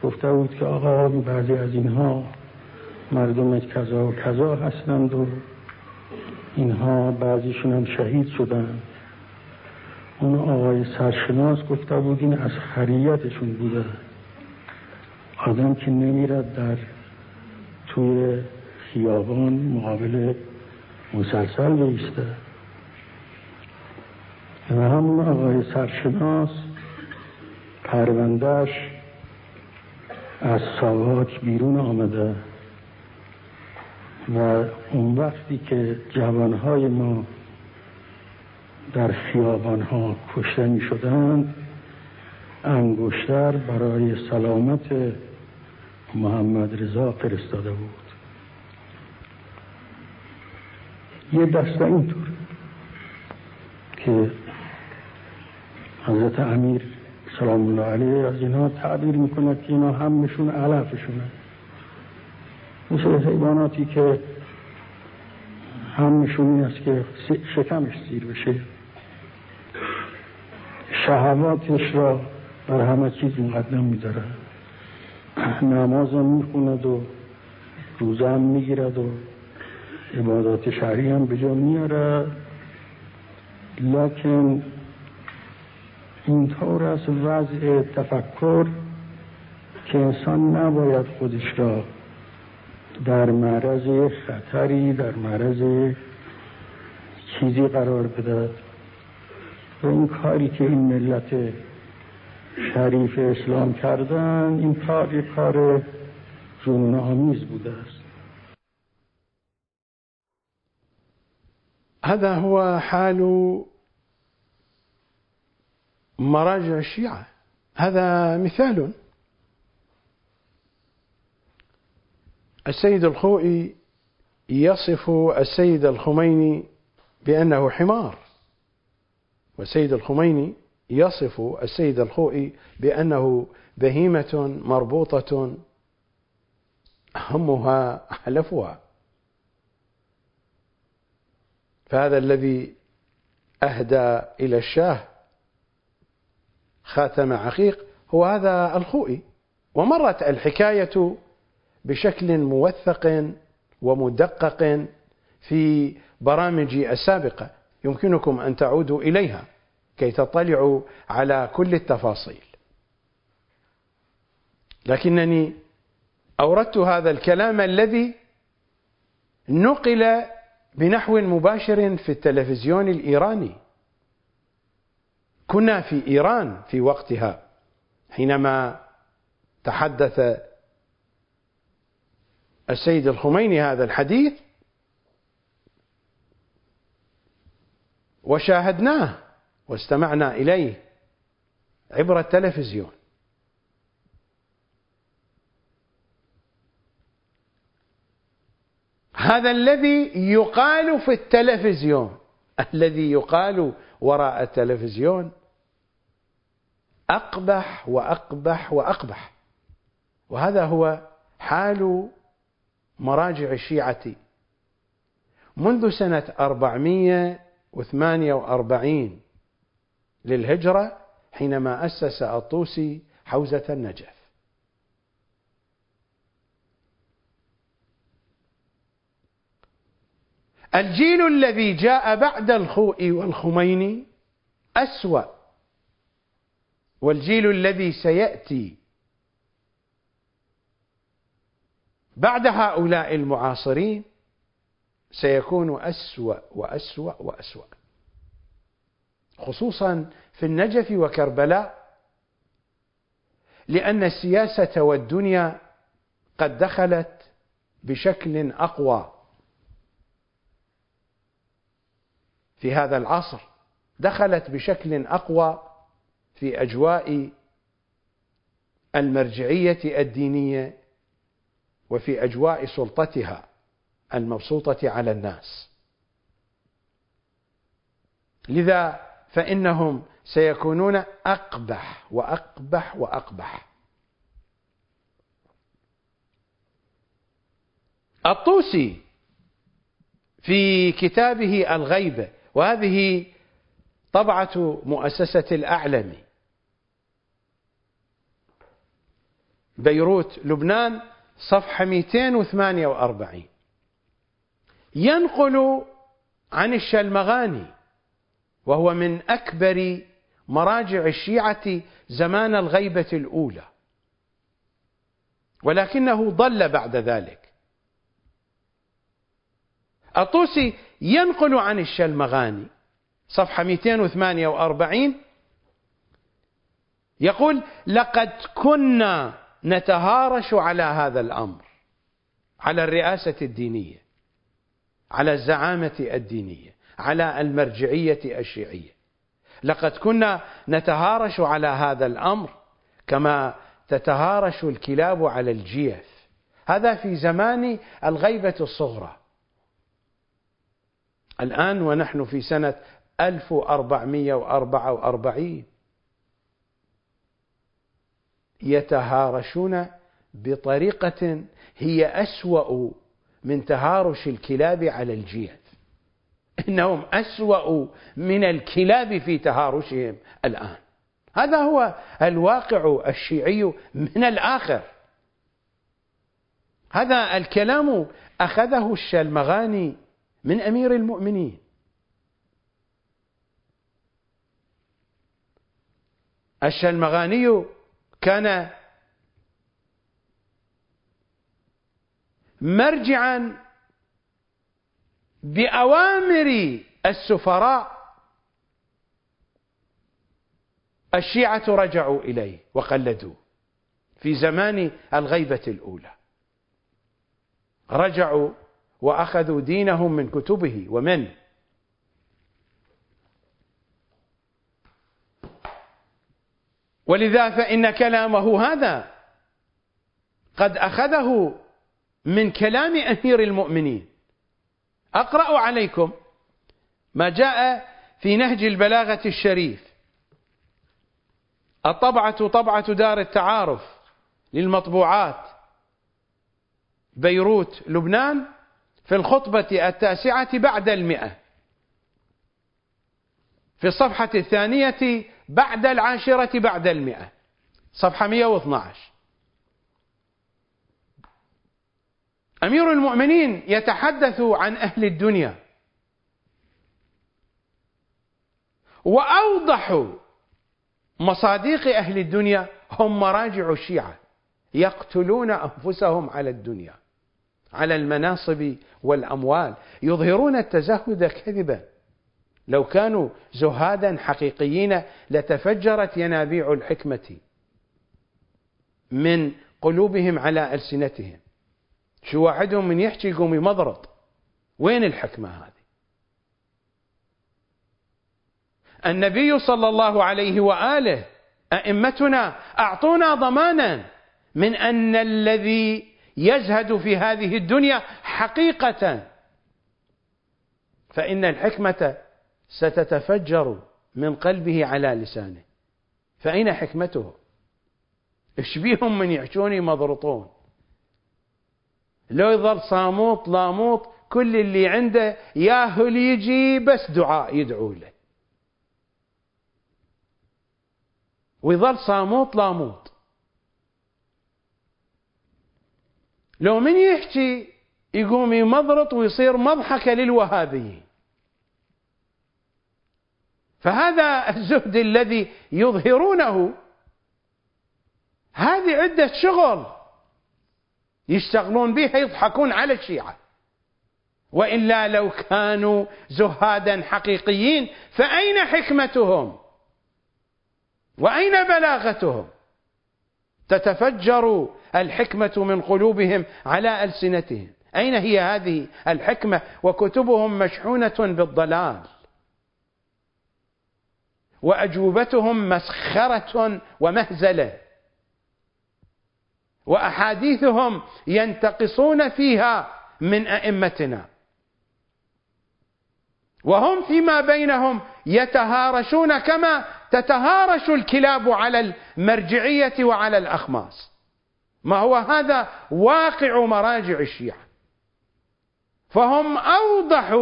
گفته بود که آقا بعضی از اینها مردم کذا و کذا هستند و اینها بعضیشون هم شهید شدند. اون آقای سرشناس گفته بود این از خریتشون بوده. آدم که نمیرد در توی خیابان مقابل مسلسل بایسته همون آقای سرشناس پروندهش از ساواک بیرون آمده و اون وقتی که جوانهای ما در خیابانها کشته می شدند انگشتر برای سلامت محمد رضا فرستاده بود. یه دسته اینطور که حضرت امیر سلام الله علیه از اینها تعبیر می‌کند که اینا همشون علفشونه. مثل حیواناتی که همشون این است که شکمش سیر بشه. شهواتش را بر همه چیز مقدم میداره. نماز هم می‌خوند و روزه هم می‌گیرد و عبادات شهری هم به جا میاره لکن اینطور است وضع تفکر که انسان نباید خودش را در معرض خطری در معرض چیزی قرار بده و این کاری که این ملت شریف اسلام کردن این کار یک کار جنون آمیز بوده است. هذا هو حال مراجع الشيعة. هذا مثال. السيد الخوئي يصف السيد الخميني بأنه حمار والسيد الخميني يصف السيد الخوئي بأنه بهيمة مربوطة همها حلفها. فهذا الذي أهدى إلى الشاه خاتم عقيق هو هذا الخوئي. ومرت الحكاية بشكل موثق ومدقق في برامج السابقة يمكنكم أن تعودوا إليها كي تطلعوا على كل التفاصيل. لكنني أوردت هذا الكلام الذي نقل بنحو مباشر في التلفزيون الإيراني. كنا في إيران في وقتها حينما تحدث السيد الخميني هذا الحديث وشاهدناه واستمعنا إليه عبر التلفزيون. هذا الذي يقال في التلفزيون الذي يقال وراء التلفزيون أقبح وأقبح وأقبح. وهذا هو حال مراجع الشيعة. منذ سنة 448 للهجرة حينما أسس الطوسي حوزة النجف. الجيل الذي جاء بعد الخوئي والخميني أسوأ. والجيل الذي سيأتي بعد هؤلاء المعاصرين سيكون أسوأ وأسوأ وأسوأ. خصوصا في النجف وكربلاء لأن السياسة والدنيا قد دخلت بشكل أقوى. في هذا العصر دخلت بشكل أقوى في أجواء المرجعية الدينية وفي أجواء سلطتها المبسوطة على الناس. لذا فإنهم سيكونون أقبح وأقبح وأقبح. الطوسي في كتابه الغيبة وهذه طبعة مؤسسة الأعلمي بيروت لبنان صفحة 248 ينقل عن الشلمغاني وهو من أكبر مراجع الشيعة زمان الغيبة الأولى. ولكنه ضل بعد ذلك. الطوسي ينقل عن الشلمغاني صفحة 248 يقول لقد كنا نتهارش على هذا الأمر على الرئاسة الدينية على الزعامة الدينية على المرجعية الشيعية. لقد كنا نتهارش على هذا الأمر كما تتهارش الكلاب على الجيف. هذا في زمان الغيبة الصغرى. الآن ونحن في سنة 1444 يتهارشون بطريقة هي أسوأ من تهارش الكلاب على الجيف إنهم أسوأ من الكلاب في تهارشهم الآن. هذا هو الواقع الشيعي من الآخر. هذا الكلام أخذه الشلمغاني من أمير المؤمنين. الشلمغاني كان مرجعا بأوامر السفراء الشيعة رجعوا إليه وقلدوه في زمان الغيبة الأولى. رجعوا وأخذوا دينهم من كتبه ومن ولذا فإن كلامه هذا قد أخذه من كلام أمير المؤمنين. أقرأ عليكم ما جاء في نهج البلاغة الشريف. الطبعة طبعة دار التعارف للمطبوعات. بيروت لبنان. في الخطبة التاسعة بعد المئة. في الصفحة الثانية بعد العاشرة بعد المئة. صفحة 112 أمير المؤمنين يتحدث عن أهل الدنيا. وأوضح مصاديق أهل الدنيا هم مراجع الشيعة يقتلون أنفسهم على الدنيا. على المناصب والأموال يظهرون التزهد كذبا. لو كانوا زهادا حقيقيين لتفجرت ينابيع الحكمة من قلوبهم على ألسنتهم. شو واحدهم من يحكي يقوم يمضرط؟ وين الحكمة هذه؟ النبي صلى الله عليه وآله أئمتنا أعطونا ضمانا من أن الذي يزهد في هذه الدنيا حقيقة. فإن الحكمة ستتفجر من قلبه على لسانه. فأين حكمته؟ إيش بيهم من يحشوني مضرطون لو يظل صاموط لاموط كل اللي عنده ياهو يجي بس دعاء يدعو له. ويظل صاموط لاموط لو من يحكي يقوم يمضرط ويصير مضحكة للوهابيين فهذا الزهد الذي يظهرونه هذه عدة شغل يشتغلون بها يضحكون على الشيعة. وإلا لو كانوا زهادا حقيقيين فأين حكمتهم؟ وأين بلاغتهم؟ تتفجر الحكمة من قلوبهم على ألسنتهم. أين هي هذه الحكمة؟ وكتبهم مشحونة بالضلال. وأجوبتهم مسخرة ومهزلة. وأحاديثهم ينتقصون فيها من أئمتنا. وهم فيما بينهم يتهارشون كما تتهارش الكلاب على المرجعية وعلى الأخماس. ما هو هذا واقع مراجع الشيعة. فهم أوضح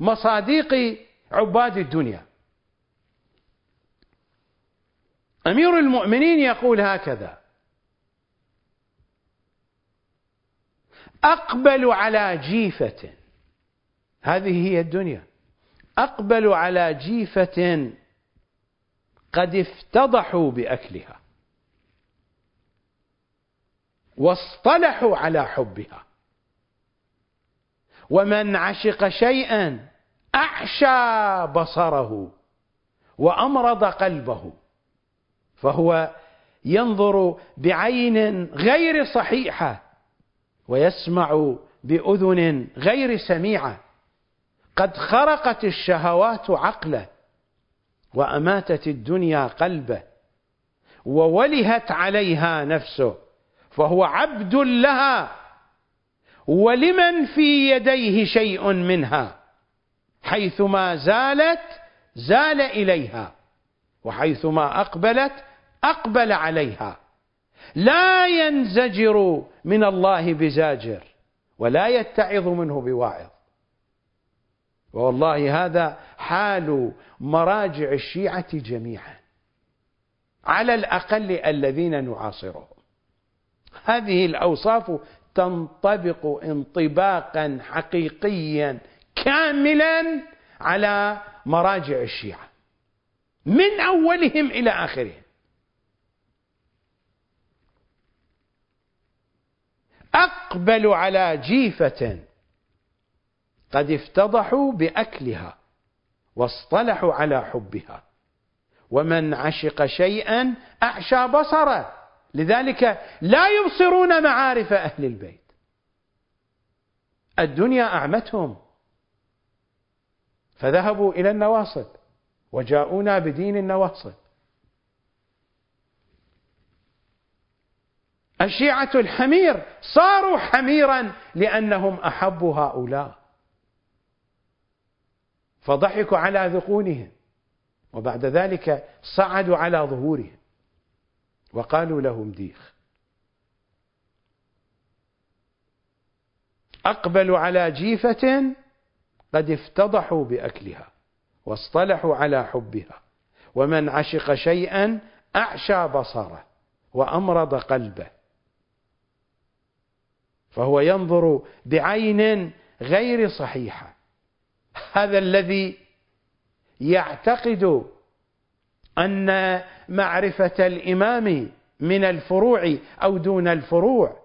مصاديق عباد الدنيا. أمير المؤمنين يقول هكذا أقبل على جيفة. هذه هي الدنيا. أقبل على جيفة قد افتضحوا بأكلها واصطلحوا على حبها. ومن عشق شيئا أعشى بصره وأمرض قلبه فهو ينظر بعين غير صحيحة ويسمع بأذن غير سميعة. قد خرقت الشهوات عقله وأماتت الدنيا قلبه وولهت عليها نفسه فهو عبد لها ولمن في يديه شيء منها حيثما زالت زال إليها وحيثما أقبلت أقبل عليها. لا ينزجر من الله بزاجر ولا يتعظ منه بواعظ. والله هذا حال مراجع الشيعة جميعا. على الأقل الذين نعاصرهم. هذه الأوصاف تنطبق انطباقا حقيقيا كاملا على مراجع الشيعة. من أولهم إلى آخرهم. أقبل على جيفة قد افتضحوا بأكلها واصطلحوا على حبها. ومن عشق شيئا أعشى بصره. لذلك لا يبصرون معارف أهل البيت. الدنيا أعمتهم. فذهبوا إلى النواصب وجاءونا بدين النواصب. الشيعة الحمير صاروا حميرا لأنهم أحبوا هؤلاء. فضحكوا على ذقونهم وبعد ذلك صعدوا على ظهورهم وقالوا لهم ديخ. أقبلوا على جيفة قد افتضحوا بأكلها واصطلحوا على حبها ومن عشق شيئا أعشى بصره وأمرض قلبه. فهو ينظر بعين غير صحيحة هذا الذي يعتقد أن معرفة الإمام من الفروع أو دون الفروع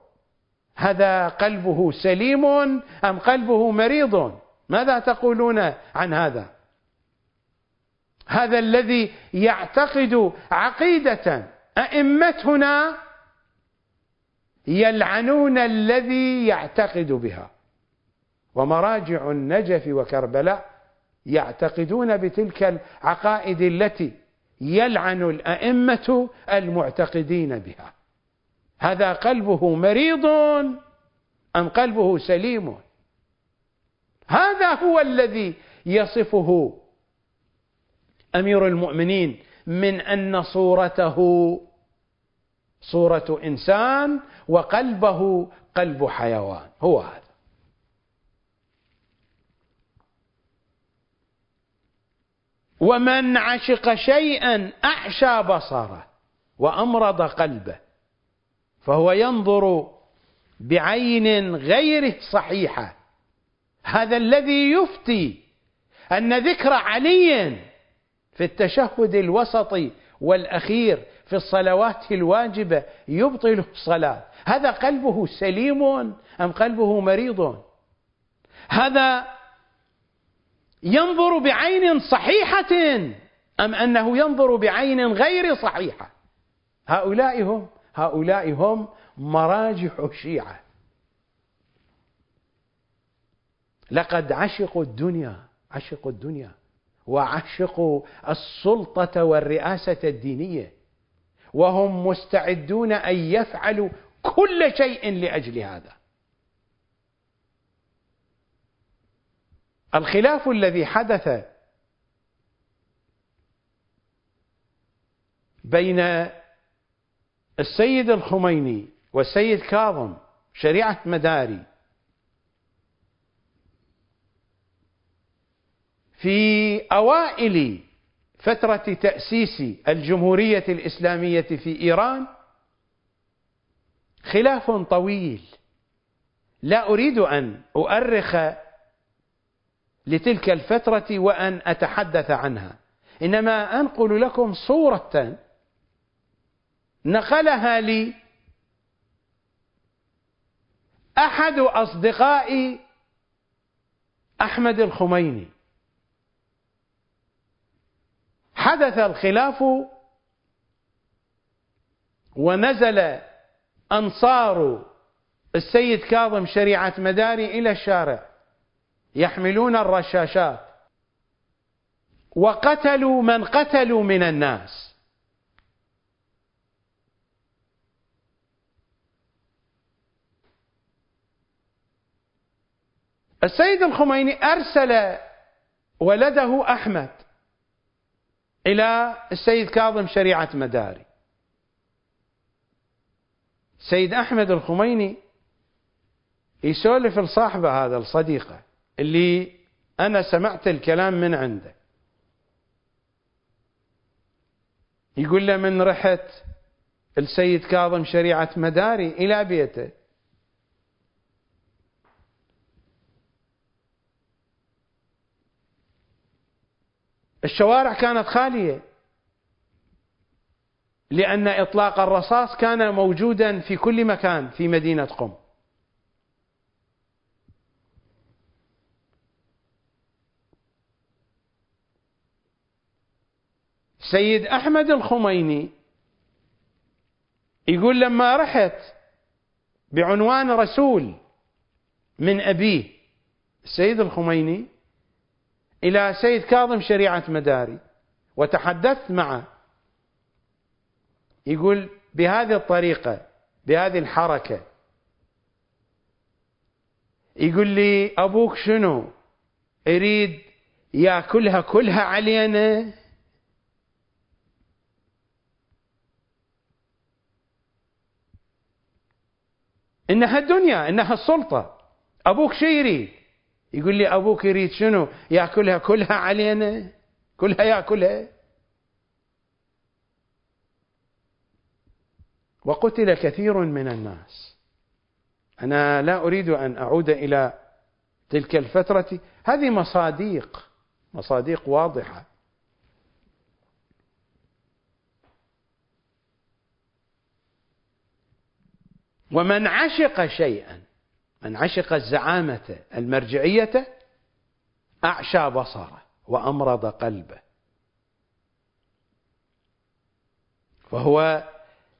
هذا قلبه سليم أم قلبه مريض؟ ماذا تقولون عن هذا؟ هذا الذي يعتقد عقيدة أئمتنا يلعنون الذي يعتقد بها. ومراجع النجف وكربلاء يعتقدون بتلك العقائد التي يلعن الأئمة المعتقدين بها. هذا قلبه مريض أم قلبه سليم؟ هذا هو الذي يصفه أمير المؤمنين من أن صورته صورة إنسان وقلبه قلب حيوان. هو هذا. ومن عشق شيئا أعشى بصره وأمرض قلبه فهو ينظر بعين غير صحيحة. هذا الذي يفتي أن ذكر علي في التشهد الوسطي والأخير في الصلوات الواجبة يبطل الصلاة. هذا قلبه سليم أم قلبه مريض؟ هذا ينظر بعين صحيحة أم أنه ينظر بعين غير صحيحة؟ هؤلاء هم هؤلاء هم مراجح الشيعة. لقد عشقوا الدنيا عشقوا الدنيا وعشقوا السلطة والرئاسة الدينية وهم مستعدون أن يفعلوا كل شيء لأجل هذا. الخلاف الذي حدث بين السيد الخميني والسيد كاظم شريعة مداري في أوائل فترة تأسيس الجمهورية الإسلامية في إيران خلاف طويل. لا أريد أن أؤرخ لتلك الفترة وأن أتحدث عنها. إنما أنقل لكم صورة نقلها لي أحد أصدقاء أحمد الخميني. حدث الخلاف ونزل أنصار السيد كاظم شريعة مداري إلى الشارع. يحملون الرشاشات. وقتلوا من قتلوا من الناس. السيد الخميني أرسل ولده أحمد إلى السيد كاظم شريعة مداري. سيد أحمد الخميني يسولف لصاحبه هذا الصديقة اللي أنا سمعت الكلام من عنده. يقول له من رحت السيد كاظم شريعة مداري إلى بيته. الشوارع كانت خالية لأن إطلاق الرصاص كان موجودا في كل مكان في مدينة قم. سيد أحمد الخميني يقول لما رحت بعنوان رسول من أبيه السيد الخميني إلى سيد كاظم شريعة مداري وتحدثت معه. يقول بهذه الطريقة بهذه الحركة. يقول لي أبوك شنو؟ يريد يأكلها كلها علينا؟ إنها الدنيا إنها السلطة. أبوك شو يريد؟ يقول لي أبوك يريد شنو؟ يأكلها كلها علينا. كلها يأكلها. وقتل كثير من الناس. أنا لا أريد أن أعود إلى تلك الفترة. هذه مصاديق مصاديق واضحة. ومن عشق شيئا من عشق الزعامة المرجعية أعشى بصره وأمرض قلبه. فهو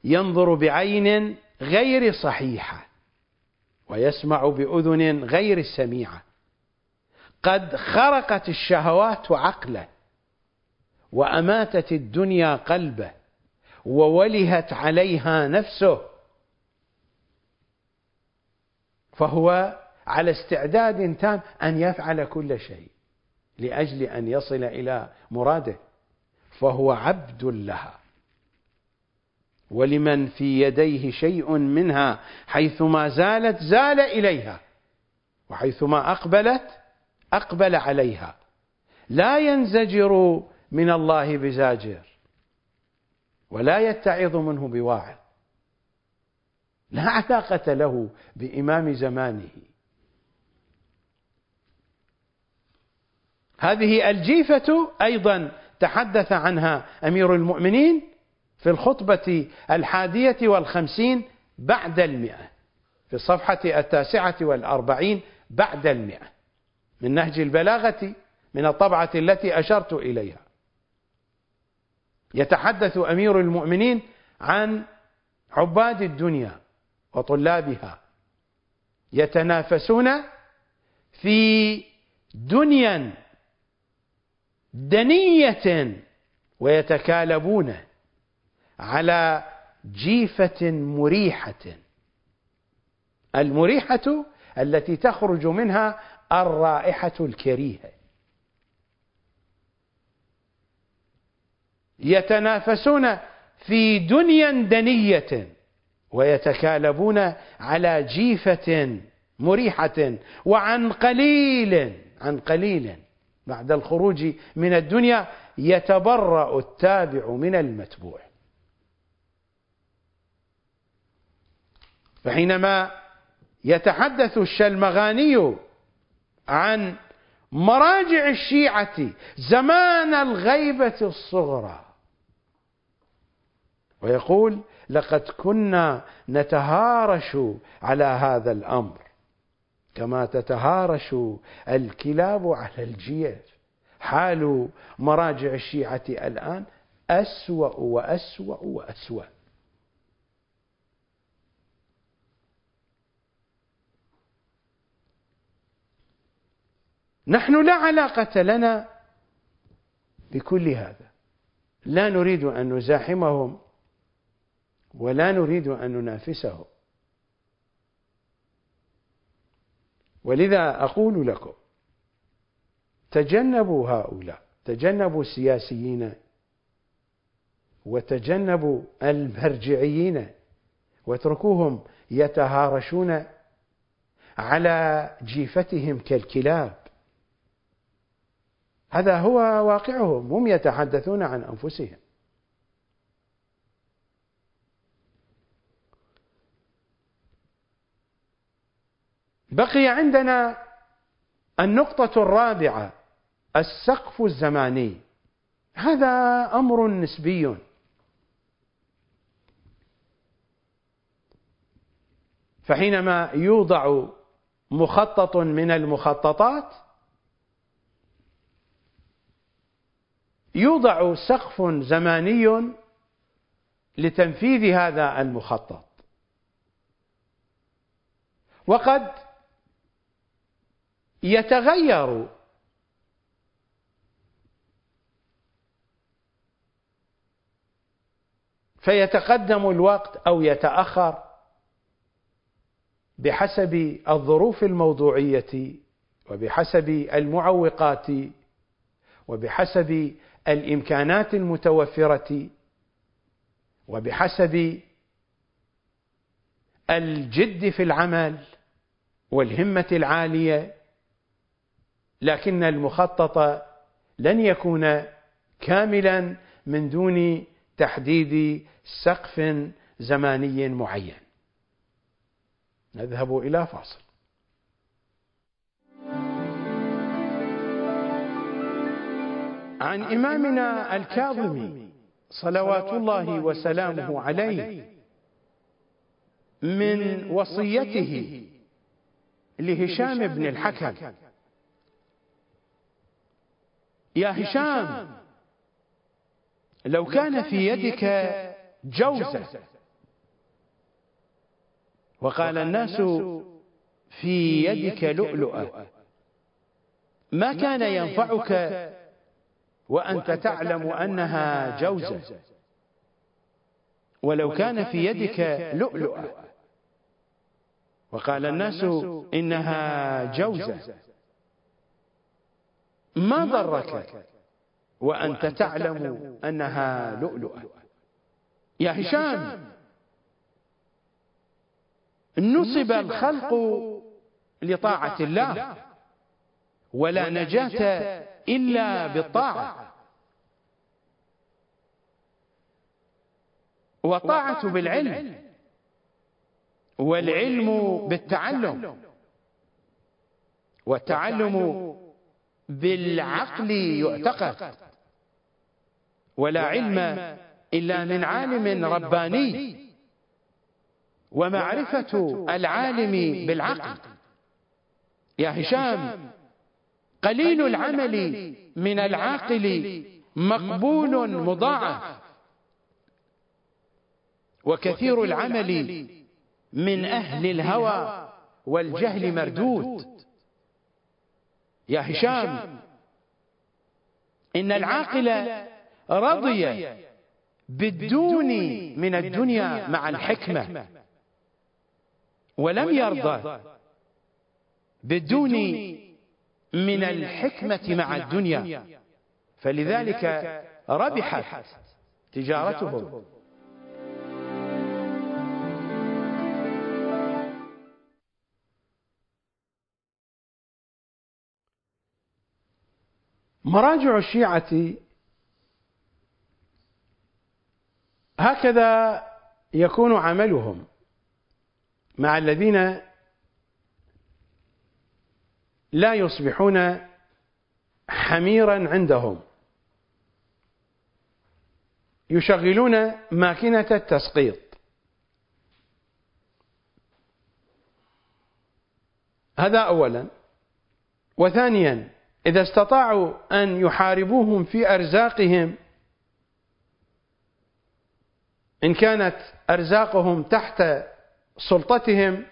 ينظر بعين غير صحيحة ويسمع بأذن غير سميعة. قد خرقت الشهوات عقله وأماتت الدنيا قلبه وولهت عليها نفسه. فهو على استعداد تام أن يفعل كل شيء لأجل أن يصل إلى مراده فهو عبد لها. ولمن في يديه شيء منها حيثما زالت زال إليها وحيثما أقبلت أقبل عليها. لا ينزجر من الله بزاجر ولا يتعظ منه بواعظ. لا علاقة له بإمام زمانه. هذه الجيفة أيضا تحدث عنها أمير المؤمنين في الخطبة الحادية والخمسين بعد المئة في الصفحة التاسعة والأربعين بعد المئة من نهج البلاغة من الطبعة التي أشرت إليها. يتحدث أمير المؤمنين عن عباد الدنيا وطلابها يتنافسون في دنيا دنية ويتكالبون على جيفة مريحة. المريحة التي تخرج منها الرائحة الكريهة يتنافسون في دنيا دنية. ويتكالبون على جيفة مريحة وعن قليل عن قليل. بعد الخروج من الدنيا يتبرأ التابع من المتبوع. فحينما يتحدث الشلمغاني عن مراجع الشيعة زمان الغيبة الصغرى ويقول لقد كنا نتهارش على هذا الأمر. كما تتهارش الكلاب على الجيف حال مراجع الشيعة الآن أسوأ وأسوأ وأسوأ. نحن لا علاقة لنا بكل هذا. لا نريد أن نزاحمهم. ولا نريد أن ننافسهم ولذا أقول لكم تجنبوا هؤلاء تجنبوا السياسيين وتجنبوا المرجعيين واتركوهم يتهارشون على جيفتهم كالكلاب. هذا هو واقعهم هم يتحدثون عن أنفسهم. بقي عندنا النقطة الرابعة السقف الزماني. هذا أمر نسبي. فحينما يوضع مخطط من المخططات يوضع سقف زماني لتنفيذ هذا المخطط. وقد يتغير. فيتقدم الوقت أو يتأخر بحسب الظروف الموضوعية وبحسب المعوقات وبحسب الإمكانات المتوفرة وبحسب الجد في العمل والهمة العالية لكن المخطط لن يكون كاملا من دون تحديد سقف زماني معين. نذهب إلى فاصل. عن إمامنا الكاظمي صلوات الله وسلامه عليه من وصيته لهشام بن الحكم. يا هشام لو كان في يدك جوزة. وقال الناس في يدك لؤلؤة. ما كان ينفعك وأنت تعلم أنها جوزة. ولو كان في يدك لؤلؤة. وقال الناس إنها جوزة. ما ضرك وأنت تعلم أنها لؤلؤة. يا هشام نصب الخلق لطاعة الله ولا نجاة إلا بالطاعة. والطاعة بالعلم والعلم بالتعلم. والتعلم بالعقل يعتقد. ولا علم إلا من عالم رباني. ومعرفة العالم بالعقل. يا هشام قليل العمل من العاقل مقبول مضاعف. وكثير العمل من أهل الهوى والجهل مردود. يا هشام إن العاقل رضي بالدون من الدنيا مع الحكمة ولم يرضى بالدون من الحكمة مع الدنيا. فلذلك ربحت تجارتهم. مراجع الشيعة هكذا يكون عملهم مع الذين لا يصبحون حميرا عندهم. يشغلون ماكينة التسقيط. هذا أولا. وثانيا إذا استطاعوا أن يحاربوهم في أرزاقهم إن كانت أرزاقهم تحت سلطتهم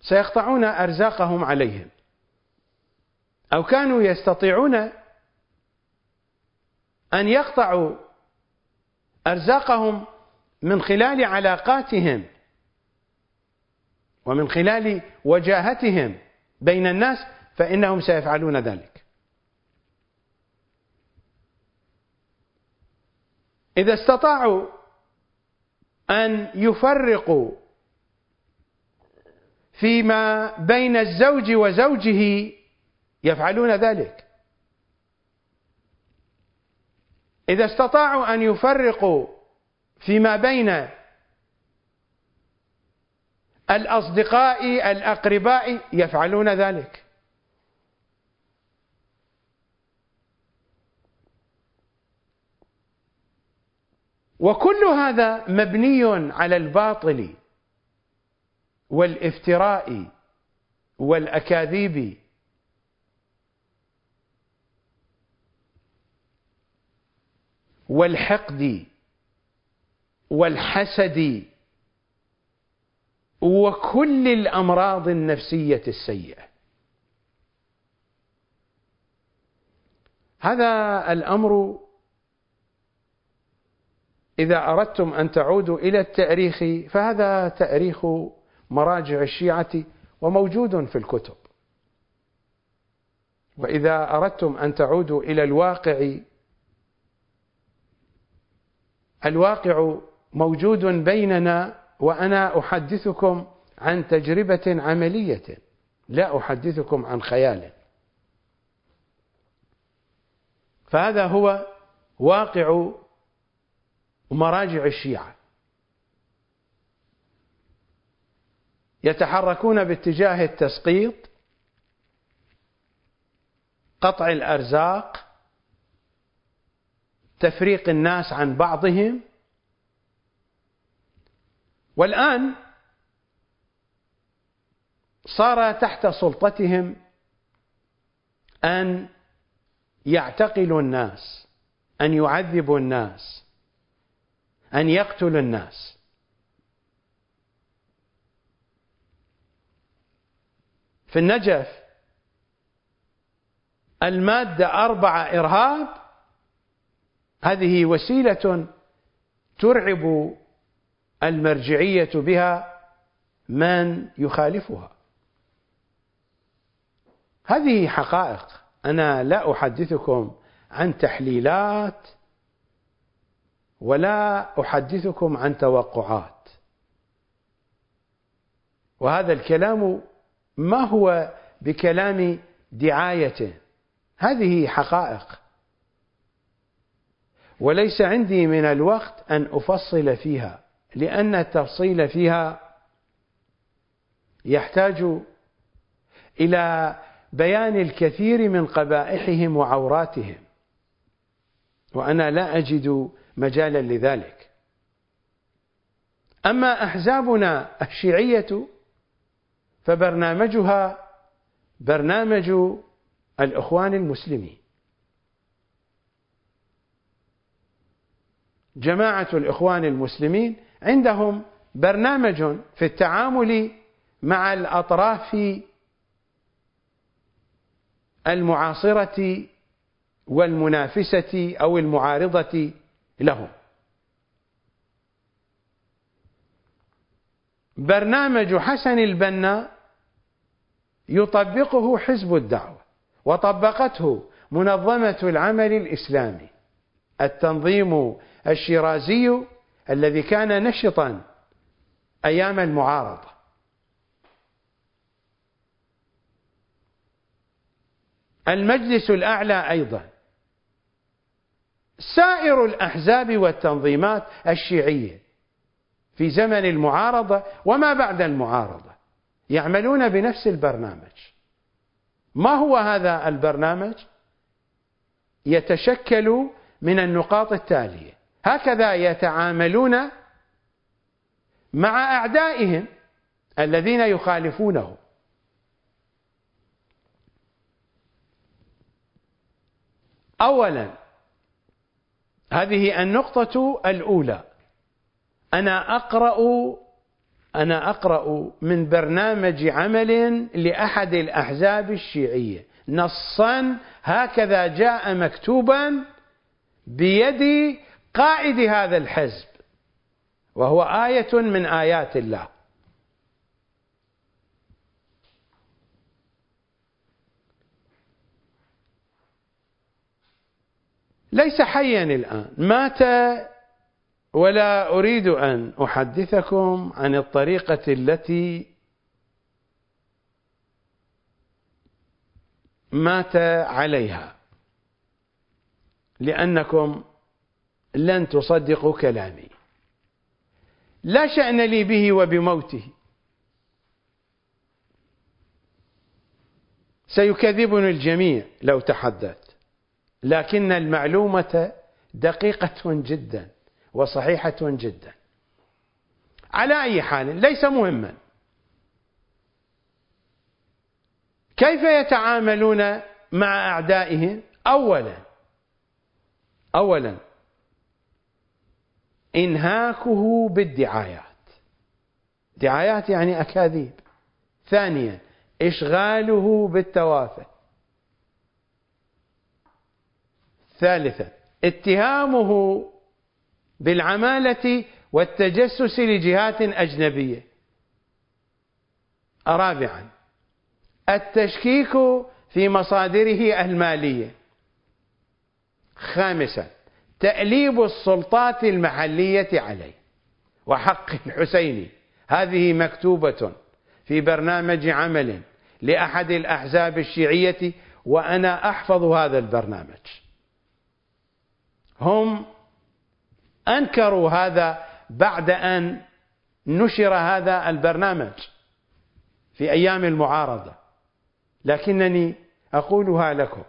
سيقطعون أرزاقهم عليهم. أو كانوا يستطيعون أن يقطعوا أرزاقهم من خلال علاقاتهم ومن خلال وجاهتهم بين الناس فإنهم سيفعلون ذلك. إذا استطاعوا أن يفرقوا فيما بين الزوج وزوجه يفعلون ذلك. إذا استطاعوا أن يفرقوا فيما بين الأصدقاء الأقرباء يفعلون ذلك. وكل هذا مبني على الباطل والافتراء والأكاذيب. والحقد والحسد وكل الأمراض النفسية السيئة. هذا الأمر إذا أردتم أن تعودوا إلى التأريخ فهذا تأريخ مراجع الشيعة وموجود في الكتب. وإذا أردتم أن تعودوا إلى الواقع الواقع موجود بيننا وأنا أحدثكم عن تجربة عملية لا أحدثكم عن خيال. فهذا هو واقع ومراجع الشيعة. يتحركون باتجاه التسقيط قطع الأرزاق تفريق الناس عن بعضهم. والآن صار تحت سلطتهم أن يعتقلوا الناس أن يعذبوا الناس. أن يقتل الناس. في النجف المادة أربعة إرهاب هذه وسيلة ترعب المرجعية بها من يخالفها. هذه حقائق. أنا لا أحدثكم عن تحليلات ولا أحدثكم عن توقعات. وهذا الكلام ما هو بكلام دعاية هذه حقائق. وليس عندي من الوقت أن أفصل فيها لأن التفصيل فيها يحتاج إلى بيان الكثير من قبائحهم وعوراتهم. وأنا لا أجد مجالا لذلك. أما أحزابنا الشيعية فبرنامجها برنامج الإخوان المسلمين. جماعة الإخوان المسلمين عندهم برنامج في التعامل مع الأطراف المعاصرة والمنافسة أو المعارضة لهم. برنامج حسن البنا يطبقه حزب الدعوة وطبقته منظمة العمل الإسلامي. التنظيم الشيرازي الذي كان نشطا أيام المعارضة. المجلس الأعلى أيضا سائر الأحزاب والتنظيمات الشيعية في زمن المعارضة وما بعد المعارضة يعملون بنفس البرنامج. ما هو هذا البرنامج؟ يتشكل من النقاط التالية. هكذا يتعاملون مع أعدائهم الذين يخالفونه. أولا هذه النقطة الأولى. أنا أقرأ أنا أقرأ من برنامج عمل لأحد الأحزاب الشيعية. نصا هكذا جاء مكتوبا بيد قائد هذا الحزب وهو آية من آيات الله. ليس حيا الآن. مات ولا أريد أن أحدثكم عن الطريقة التي مات عليها. لأنكم لن تصدقوا كلامي. لا شأن لي به وبموته. سيكذبني الجميع لو تحدثت. لكن المعلومة دقيقة جدا وصحيحة جدا. على أي حال ليس مهما. كيف يتعاملون مع أعدائهم؟ أولا أولا إنهاكه بالدعايات. دعايات يعني أكاذيب. ثانيا إشغاله بالتوافه ثالثا اتهامه بالعمالة والتجسس لجهات أجنبية. رابعا التشكيك في مصادره المالية. خامسا تأليب السلطات المحلية عليه. وحق الحسيني هذه مكتوبة في برنامج عمل لأحد الأحزاب الشيعية وأنا أحفظ هذا البرنامج. هم أنكروا هذا بعد أن نشر هذا البرنامج في أيام المعارضة. لكنني أقولها لكم.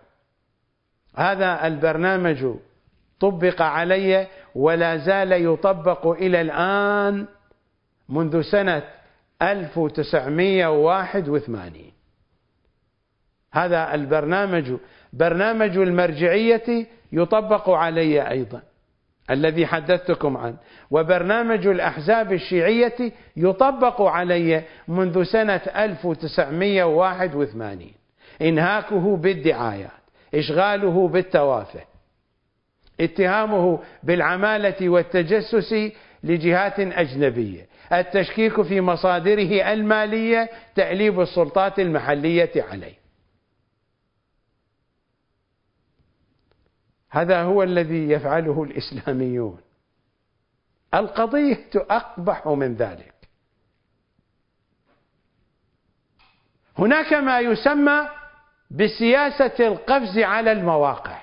هذا البرنامج طبق علي ولا زال يطبق إلى الآن منذ سنة 1981 هذا البرنامج برنامج المرجعية يطبق علي أيضا الذي حدثتكم عنه. وبرنامج الأحزاب الشيعية يطبق علي منذ سنة 1981 إنهاكه بالدعايات إشغاله بالتوافه اتهامه بالعمالة والتجسس لجهات أجنبية التشكيك في مصادره المالية تأليب السلطات المحلية عليه. هذا هو الذي يفعله الإسلاميون. القضية أقبح من ذلك. هناك ما يسمى بسياسة القفز على المواقع.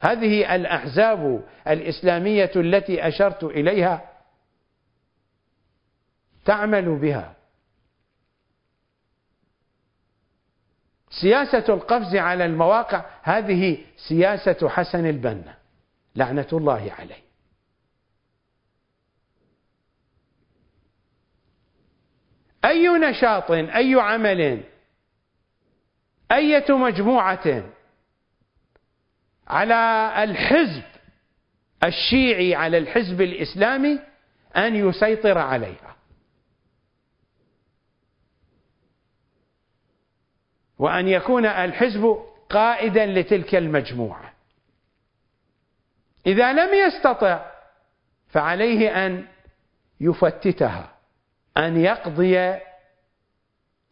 هذه الأحزاب الإسلامية التي أشرت إليها تعمل بها. سياسة القفز على المواقع هذه سياسة حسن البنا. لعنة الله عليه. أي نشاط أي عمل أية مجموعة على الحزب الشيعي على الحزب الإسلامي أن يسيطر عليها. وأن يكون الحزب قائدا لتلك المجموعة. إذا لم يستطع فعليه أن يفتتها أن يقضي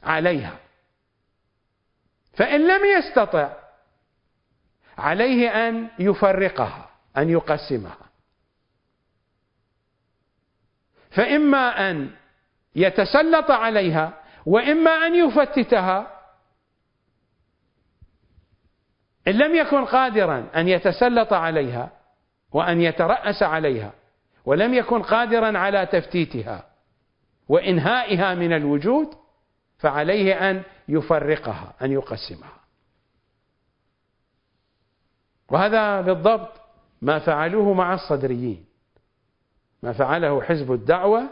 عليها. فإن لم يستطع عليه أن يفرقها أن يقسمها. فإما أن يتسلط عليها وإما أن يفتتها إن لم يكن قادرا أن يتسلط عليها وأن يترأس عليها ولم يكن قادرا على تفتيتها وإنهائها من الوجود فعليه أن يفرقها أن يقسمها. وهذا بالضبط ما فعلوه مع الصدريين. ما فعله حزب الدعوة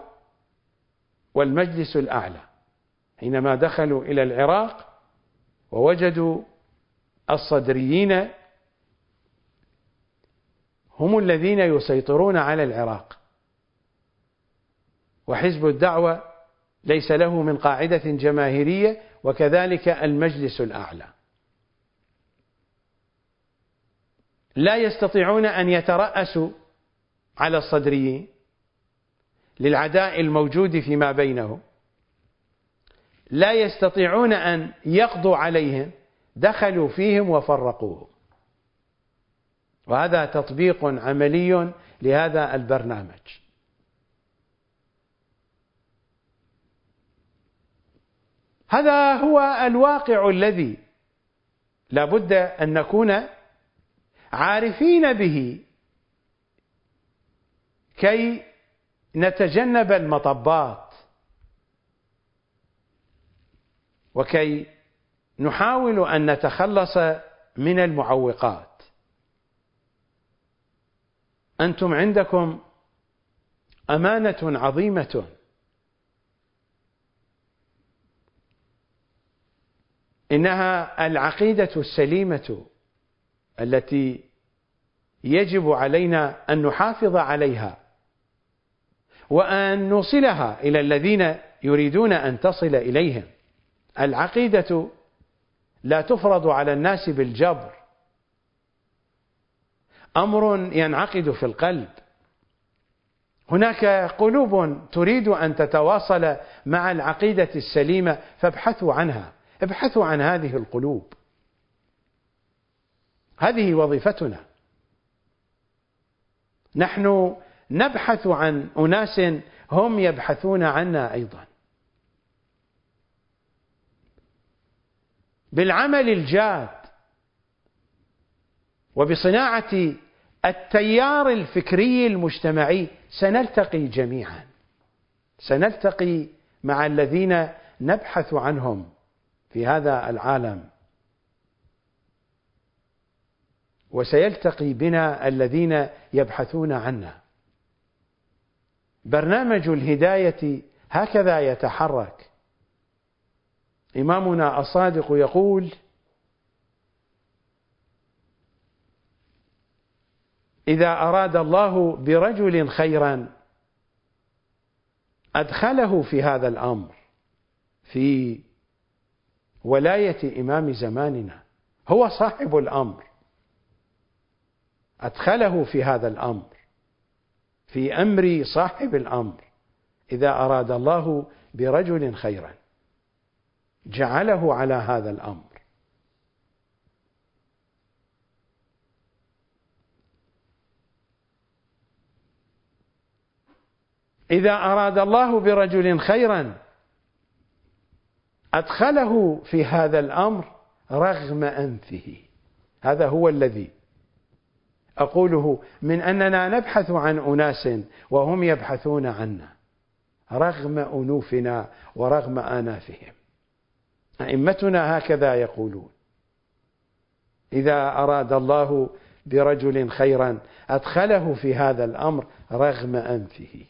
والمجلس الأعلى حينما دخلوا إلى العراق ووجدوا الصدريين هم الذين يسيطرون على العراق. وحزب الدعوة ليس له من قاعدة جماهيرية وكذلك المجلس الأعلى. لا يستطيعون أن يترأسوا على الصدريين للعداء الموجود فيما بينهم. لا يستطيعون أن يقضوا عليهم. دخلوا فيهم وفرقوهم وهذا تطبيق عملي لهذا البرنامج. هذا هو الواقع الذي لابد أن نكون عارفين به كي نتجنب المطبات. وكي نحاول أن نتخلص من المعوقات. أنتم عندكم أمانة عظيمة. إنها العقيدة السليمة التي يجب علينا أن نحافظ عليها وأن نوصلها إلى الذين يريدون أن تصل إليهم. العقيدة لا تفرض على الناس بالجبر. أمر ينعقد في القلب. هناك قلوب تريد أن تتواصل مع العقيدة السليمة فابحثوا عنها. ابحثوا عن هذه القلوب. هذه وظيفتنا. نحن نبحث عن أناس هم يبحثون عنا أيضا. بالعمل الجاد وبصناعة التيار الفكري المجتمعي سنلتقي جميعا. سنلتقي مع الذين نبحث عنهم في هذا العالم. وسيلتقي بنا الذين يبحثون عنا. برنامج الهداية هكذا يتحرك. إمامنا الصادق يقول إذا أراد الله برجل خيرا أدخله في هذا الأمر في ولاية إمام زماننا. هو صاحب الأمر. أدخله في هذا الأمر. في أمر صاحب الأمر. إذا أراد الله برجل خيرا. جعله على هذا الأمر. إذا أراد الله برجل خيرا أدخله في هذا الأمر رغم أنفه. هذا هو الذي أقوله من أننا نبحث عن أناس وهم يبحثون عنا رغم أنوفنا ورغم آنافهم. أئمتنا هكذا يقولون. إذا أراد الله برجل خيرا أدخله في هذا الأمر رغم أنفه.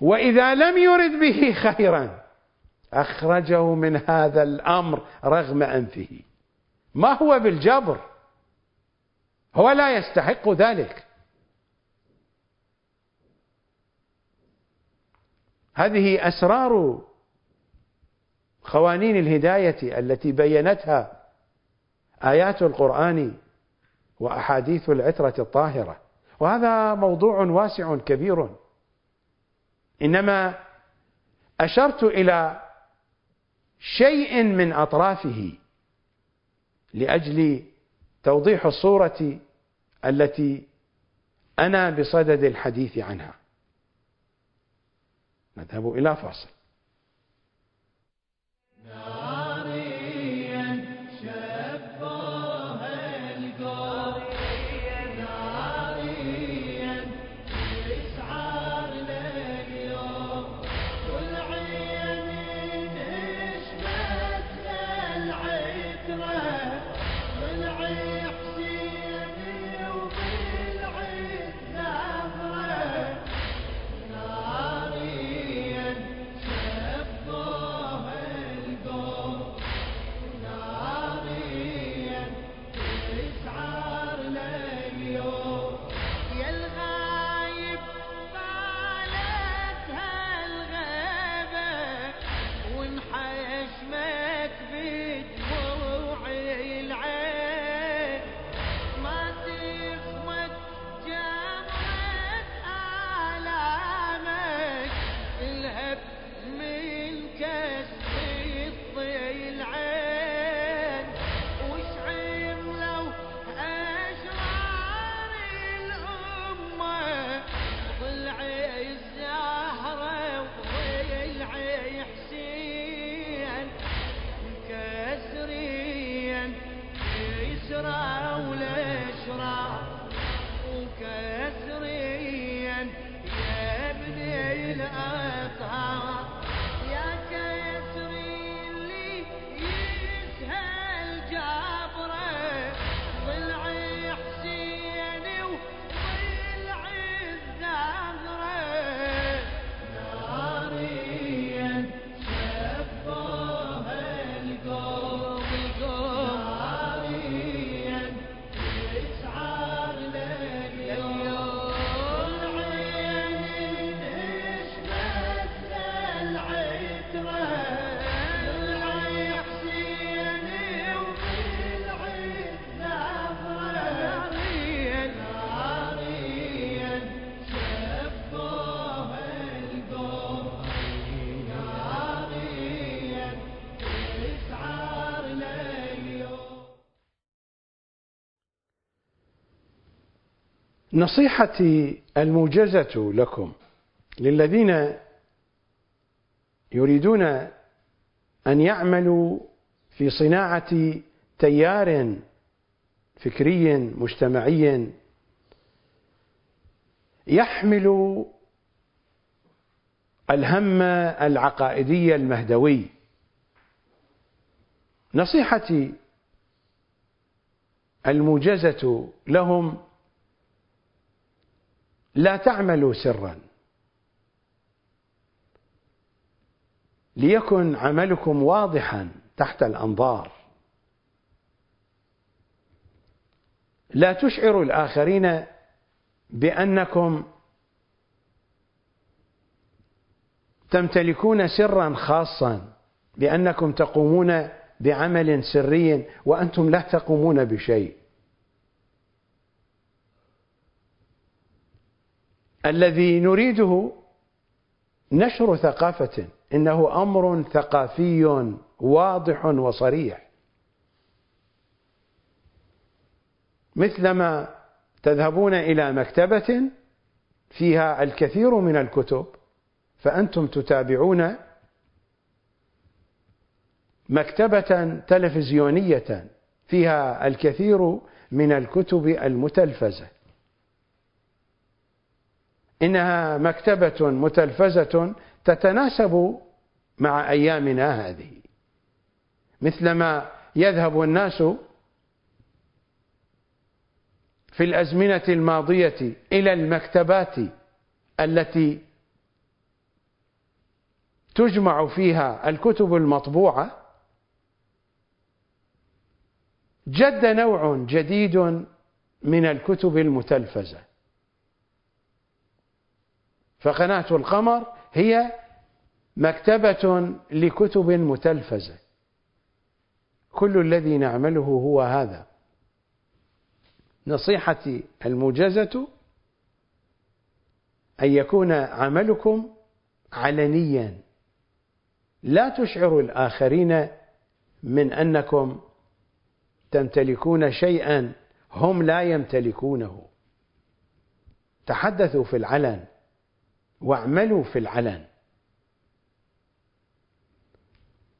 وإذا لم يرد به خيرا أخرجه من هذا الأمر رغم أنفه. ما هو بالجبر؟ هو لا يستحق ذلك. هذه أسرار قوانين الهداية التي بينتها آيات القرآن وأحاديث العترة الطاهرة. وهذا موضوع واسع كبير. إنما أشرت إلى شيء من أطرافه لأجل توضيح الصورة التي أنا بصدد الحديث عنها. نذهب إلى فاصل. نصيحتي الموجزة لكم للذين يريدون أن يعملوا في صناعة تيار فكري مجتمعي يحمل الهم العقائدي المهدوي. نصيحتي الموجزة لهم لا تعملوا سرا. ليكن عملكم واضحا تحت الأنظار. لا تشعروا الآخرين بأنكم تمتلكون سرا خاصا بأنكم تقومون بعمل سري وأنتم لا تقومون بشيء. الذي نريده نشر ثقافة إنه أمر ثقافي واضح وصريح. مثلما تذهبون إلى مكتبة فيها الكثير من الكتب فأنتم تتابعون مكتبة تلفزيونية فيها الكثير من الكتب المتلفزة. إنها مكتبة متلفزة تتناسب مع أيامنا هذه. مثلما يذهب الناس في الأزمنة الماضية إلى المكتبات التي تجمع فيها الكتب المطبوعة جد نوع جديد من الكتب المتلفزة. فقناة القمر هي مكتبة لكتب متلفزة. كل الذي نعمله هو هذا. نصيحتي الموجزة أن يكون عملكم علنيا. لا تشعروا الآخرين من أنكم تمتلكون شيئا هم لا يمتلكونه. تحدثوا في العلن. واعملوا في العلن.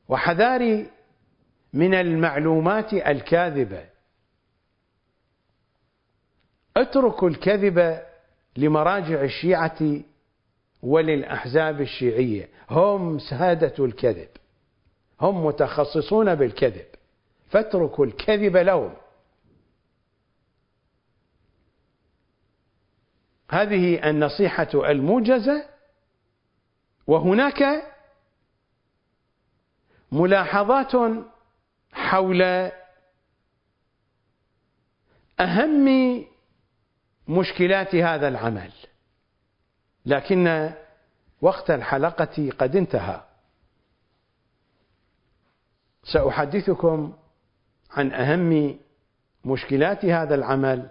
وحذاري من المعلومات الكاذبة. اتركوا الكذب لمراجع الشيعة وللأحزاب الشيعية. هم سادة الكذب. هم متخصصون بالكذب. فاتركوا الكذب لهم. هذه النصيحة الموجزة وهناك ملاحظات حول أهم مشكلات هذا العمل. لكن وقت الحلقة قد انتهى. سأحدثكم عن أهم مشكلات هذا العمل.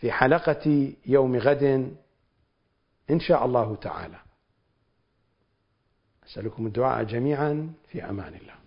في حلقة يوم غد إن شاء الله تعالى. أسألكم الدعاء جميعا في أمان الله.